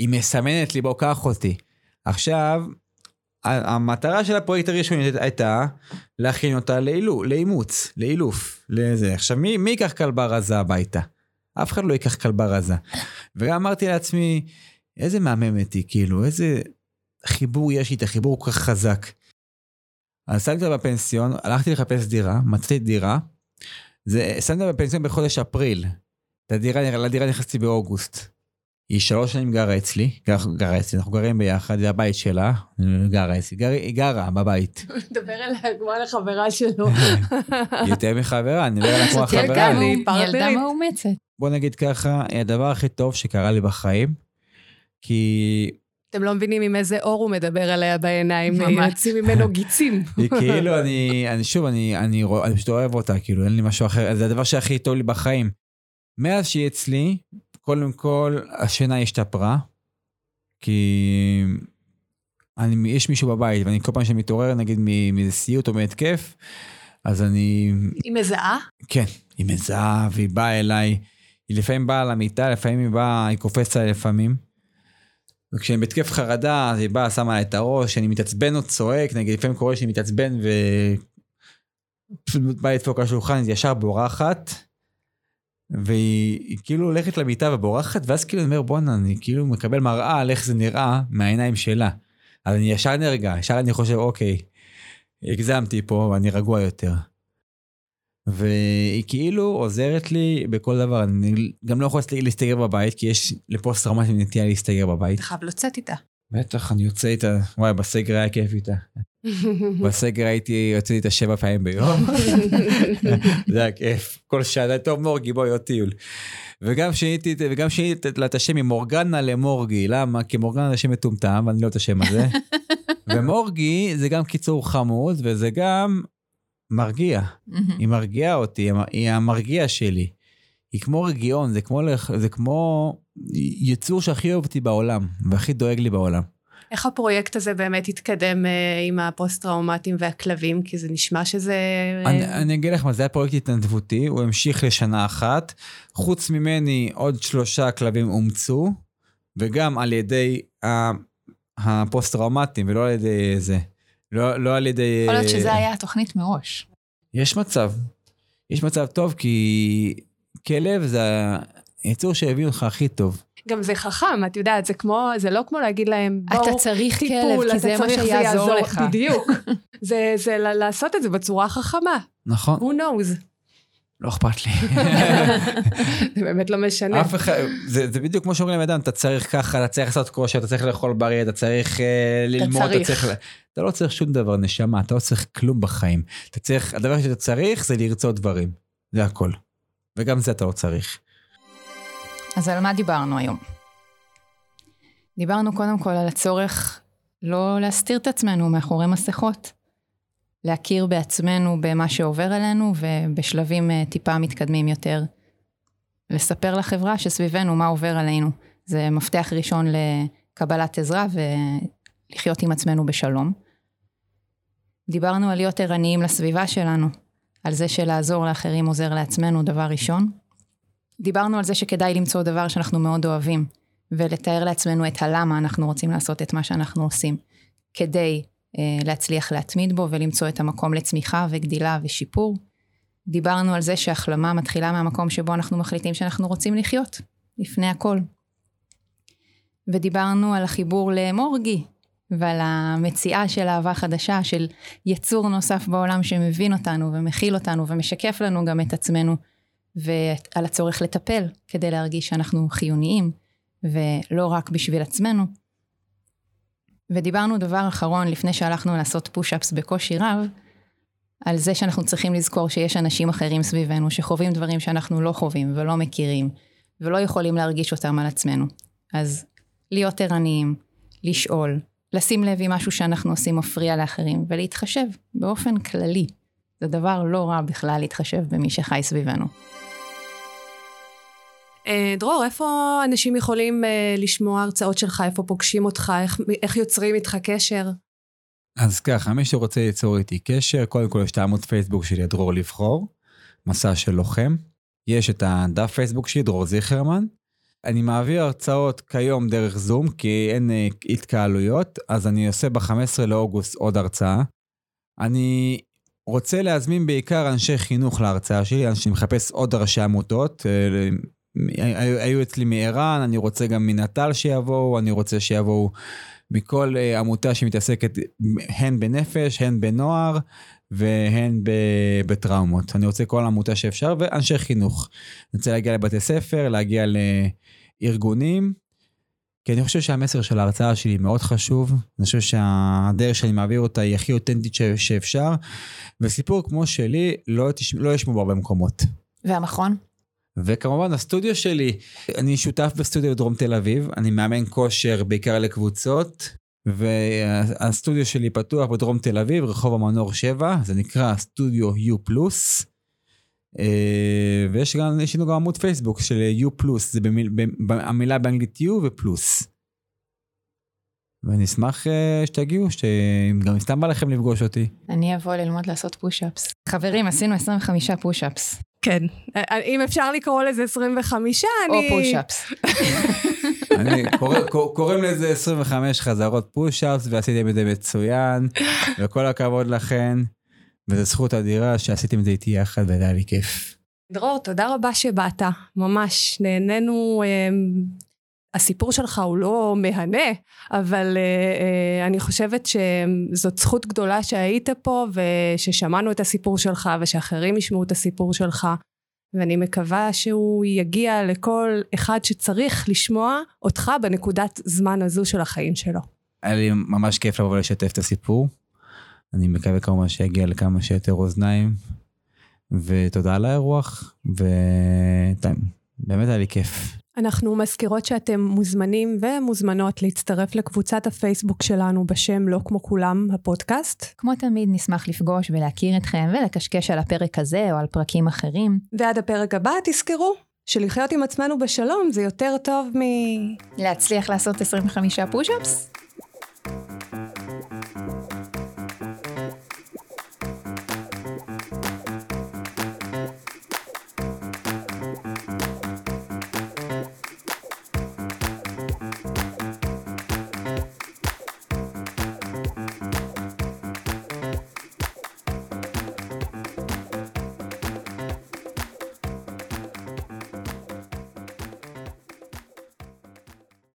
היא מסמנת לי, בוא, קח אותי. עכשיו, המטרה של הפרויקט הראשוני הייתה להכין אותה לאילו, לאימוץ, לאילוף, לזה. עכשיו, מי, מי ייקח כלבה רזה הביתה? אף אחד לא ייקח כלבה רזה. וגם אמרתי לעצמי, איזה מהממת היא, כאילו, איזה חיבור יש איתה, חיבור כל כך חזק. אז שמתי אותה בפנסיון, הלכתי לחפש דירה, מצאתי דירה, זה, שמתי אותה בפנסיון בחודש אפריל. לדירה, לדירה נכנסתי באוגוסט. היא שלוש שנים גרה אצלי, גר, גרה אצלי, אנחנו גרים ביחד, זה הבית שלה, גרה אצלי, גר, היא גרה בבית. מדבר אליה כמו על החברה שלו. (laughs) יותר מחברה, אני מדבר עליה (laughs) כמו החברה. היא ילדה מאומצת. בוא נגיד ככה, הדבר הכי טוב שקרה לי בחיים, כי... אתם לא מבינים עם איזה אור הוא מדבר עליה בעיניים, יוצאים ממנו גיצים. (laughs) כאילו, אני, אני שוב, אני, אני, אני פשוט אוהב אותה, כאילו, אין לי משהו אחר, זה הדבר שהכי טוב לי בחיים. מאז שהיא אצלי, קודם כל, השינה השתפרה, כי אני, יש מישהו בבית, ואני כל פעם שאני מתעורר, נגיד, מאיזה סיוט או מהתקף, אז אני... היא מזהה? כן, היא מזהה, והיא באה אליי. היא לפעמים באה למיטה, לפעמים היא באה, היא קופצת עליי לפעמים. וכשאני בהתקף חרדה, אז היא באה, שמה את הראש, כשאני מתעצבן או צועק, נגיד לפעמים קורה שאני מתעצבן ו... פשוט באה לדפוק על השולחן, היא ישר בורחת. והיא כאילו הולכת למיטה ובורחת, ואז כאילו אני אומר בואנה, אני כאילו מקבל מראה על איך זה נראה מהעיניים שלה. אז אני ישר נרגע, ישר אני חושב אוקיי, הגזמתי פה ואני רגוע יותר. והיא כאילו עוזרת לי בכל דבר, אני גם לא יכול להסתגר בבית, כי יש לפוסט טראומטיים נטייה להסתגר בבית. אתה חייב לצאת איתה. בטח, אני יוצא איתה, וואי, בסגר היה כיף איתה. בסגר הייתי יוצא איתה שבע פעמים ביום. (laughs) זה היה כיף. כל שנה, טוב מורגי, בואי עוד טיול. וגם שיניתי, וגם שיניתי לה את השם ממורגנה למורגי, למה? כי מורגנה זה שם מטומטם, ואני לא את השם הזה. (laughs) ומורגי זה גם קיצור חמוד, וזה גם מרגיע. היא מרגיעה אותי, היא המרגיע שלי. היא כמו רגיעון, זה כמו, זה כמו יצור שהכי אוהב אותי בעולם, והכי דואג לי בעולם. איך הפרויקט הזה באמת התקדם אה, עם הפוסט-טראומטיים והכלבים? כי זה נשמע שזה... אני, אני אגיד לך מה, זה היה פרויקט התנדבותי, הוא המשיך לשנה אחת. חוץ ממני, עוד שלושה כלבים אומצו, וגם על ידי הפוסט-טראומטיים, ולא על ידי זה. לא, לא על ידי... יכול להיות שזה היה התוכנית מראש. יש מצב. יש מצב טוב, כי כלב זה היצור שהביא אותך הכי טוב. גם זה חכם, את יודעת, זה כמו, זה לא כמו להגיד להם, בואו, אתה צריך טיפול, כלב, כי זה מה שיעזור לך. (laughs) בדיוק. זה, זה לעשות את זה בצורה חכמה. נכון. Who knows. לא אכפת לי. (laughs) זה באמת לא משנה. אף אחד, זה, זה בדיוק כמו שאומרים לבן אתה צריך ככה, אתה צריך לעשות כושר, אתה צריך לאכול בריא, אתה צריך uh, ללמוד, אתה צריך... אתה צריך... אתה לא צריך שום דבר, נשמה, אתה לא צריך כלום בחיים. אתה צריך, הדבר שאתה צריך זה לרצות דברים. זה הכל. וגם זה אתה לא צריך. אז על מה דיברנו היום? דיברנו קודם כל על הצורך לא להסתיר את עצמנו מאחורי מסכות. להכיר בעצמנו במה שעובר עלינו ובשלבים אה, טיפה מתקדמים יותר. לספר לחברה שסביבנו מה עובר עלינו. זה מפתח ראשון לקבלת עזרה ולחיות עם עצמנו בשלום. דיברנו על להיות ערניים לסביבה שלנו, על זה שלעזור לאחרים עוזר לעצמנו דבר ראשון. דיברנו על זה שכדאי למצוא דבר שאנחנו מאוד אוהבים, ולתאר לעצמנו את הלמה אנחנו רוצים לעשות את מה שאנחנו עושים, כדי אה, להצליח להתמיד בו ולמצוא את המקום לצמיחה וגדילה ושיפור. דיברנו על זה שהחלמה מתחילה מהמקום שבו אנחנו מחליטים שאנחנו רוצים לחיות, לפני הכל. ודיברנו על החיבור למורגי, ועל המציאה של אהבה חדשה, של יצור נוסף בעולם שמבין אותנו ומכיל אותנו ומשקף לנו גם את עצמנו, ועל הצורך לטפל כדי להרגיש שאנחנו חיוניים, ולא רק בשביל עצמנו. ודיברנו דבר אחרון לפני שהלכנו לעשות פוש-אפס בקושי רב, על זה שאנחנו צריכים לזכור שיש אנשים אחרים סביבנו שחווים דברים שאנחנו לא חווים ולא מכירים, ולא יכולים להרגיש אותם על עצמנו. אז להיות ערניים, לשאול, לשים לב אם משהו שאנחנו עושים מפריע לאחרים, ולהתחשב באופן כללי. זה דבר לא רע בכלל להתחשב במי שחי סביבנו. אה, דרור, איפה אנשים יכולים אה, לשמוע הרצאות שלך? איפה פוגשים אותך? איך, איך יוצרים איתך קשר? אז ככה, מי שרוצה ליצור איתי קשר, קודם כל יש את העמוד פייסבוק שלי, דרור לבחור, מסע של לוחם. יש את הדף פייסבוק שלי, דרור זיכרמן. אני מעביר הרצאות כיום דרך זום, כי אין אה, התקהלויות, אז אני עושה ב-15 לאוגוסט עוד הרצאה. אני רוצה להזמין בעיקר אנשי חינוך להרצאה שלי, אני מחפש עוד ראשי עמותות. אה, היו אצלי מער"ן, אני רוצה גם מנט"ל שיבואו, אני רוצה שיבואו מכל אה, עמותה שמתעסקת הן בנפש, הן בנוער והן בטראומות. אני רוצה כל עמותה שאפשר, ואנשי חינוך. אני רוצה להגיע לבתי ספר, להגיע לארגונים, כי אני חושב שהמסר של ההרצאה שלי מאוד חשוב. אני חושב שהדרך שאני מעביר אותה היא הכי אותנטית שאפשר, וסיפור כמו שלי לא, לא ישמעו בהרבה מקומות. והמכון? וכמובן הסטודיו שלי, אני שותף בסטודיו דרום תל אביב, אני מאמן כושר בעיקר לקבוצות, והסטודיו שלי פתוח בדרום תל אביב, רחוב המנור 7, זה נקרא סטודיו U. אה, ויש גם, יש לנו גם עמוד פייסבוק של U זה במיל, המילה באנגלית U ופלוס. ואני אשמח uh, שתגיעו, שגם סתם בא לכם לפגוש אותי. אני אבוא ללמוד לעשות פוש-אפס. חברים, עשינו 25 פוש-אפס. כן, אה, אם אפשר לקרוא לזה 25, אני... או פוש-אפס. קוראים לזה 25 חזרות פוש-אפס, ועשיתם את זה מצוין, וכל הכבוד לכן, וזו זכות אדירה שעשיתם את זה איתי יחד, והיה לי כיף. דרור, תודה רבה שבאת, ממש נהנינו הסיפור שלך הוא לא מהנה, אבל uh, uh, אני חושבת שזאת זכות גדולה שהיית פה וששמענו את הסיפור שלך ושאחרים ישמעו את הסיפור שלך ואני מקווה שהוא יגיע לכל אחד שצריך לשמוע אותך בנקודת זמן הזו של החיים שלו. היה לי ממש כיף לבוא ולשתף את הסיפור. אני מקווה כמובן שיגיע לכמה שיותר אוזניים ותודה על האירוח ובאמת היה לי כיף. אנחנו מזכירות שאתם מוזמנים ומוזמנות להצטרף לקבוצת הפייסבוק שלנו בשם לא כמו כולם, הפודקאסט. כמו תמיד נשמח לפגוש ולהכיר אתכם ולקשקש על הפרק הזה או על פרקים אחרים. ועד הפרק הבא תזכרו שלחיות עם עצמנו בשלום זה יותר טוב מ... להצליח לעשות 25 פוש-אפס?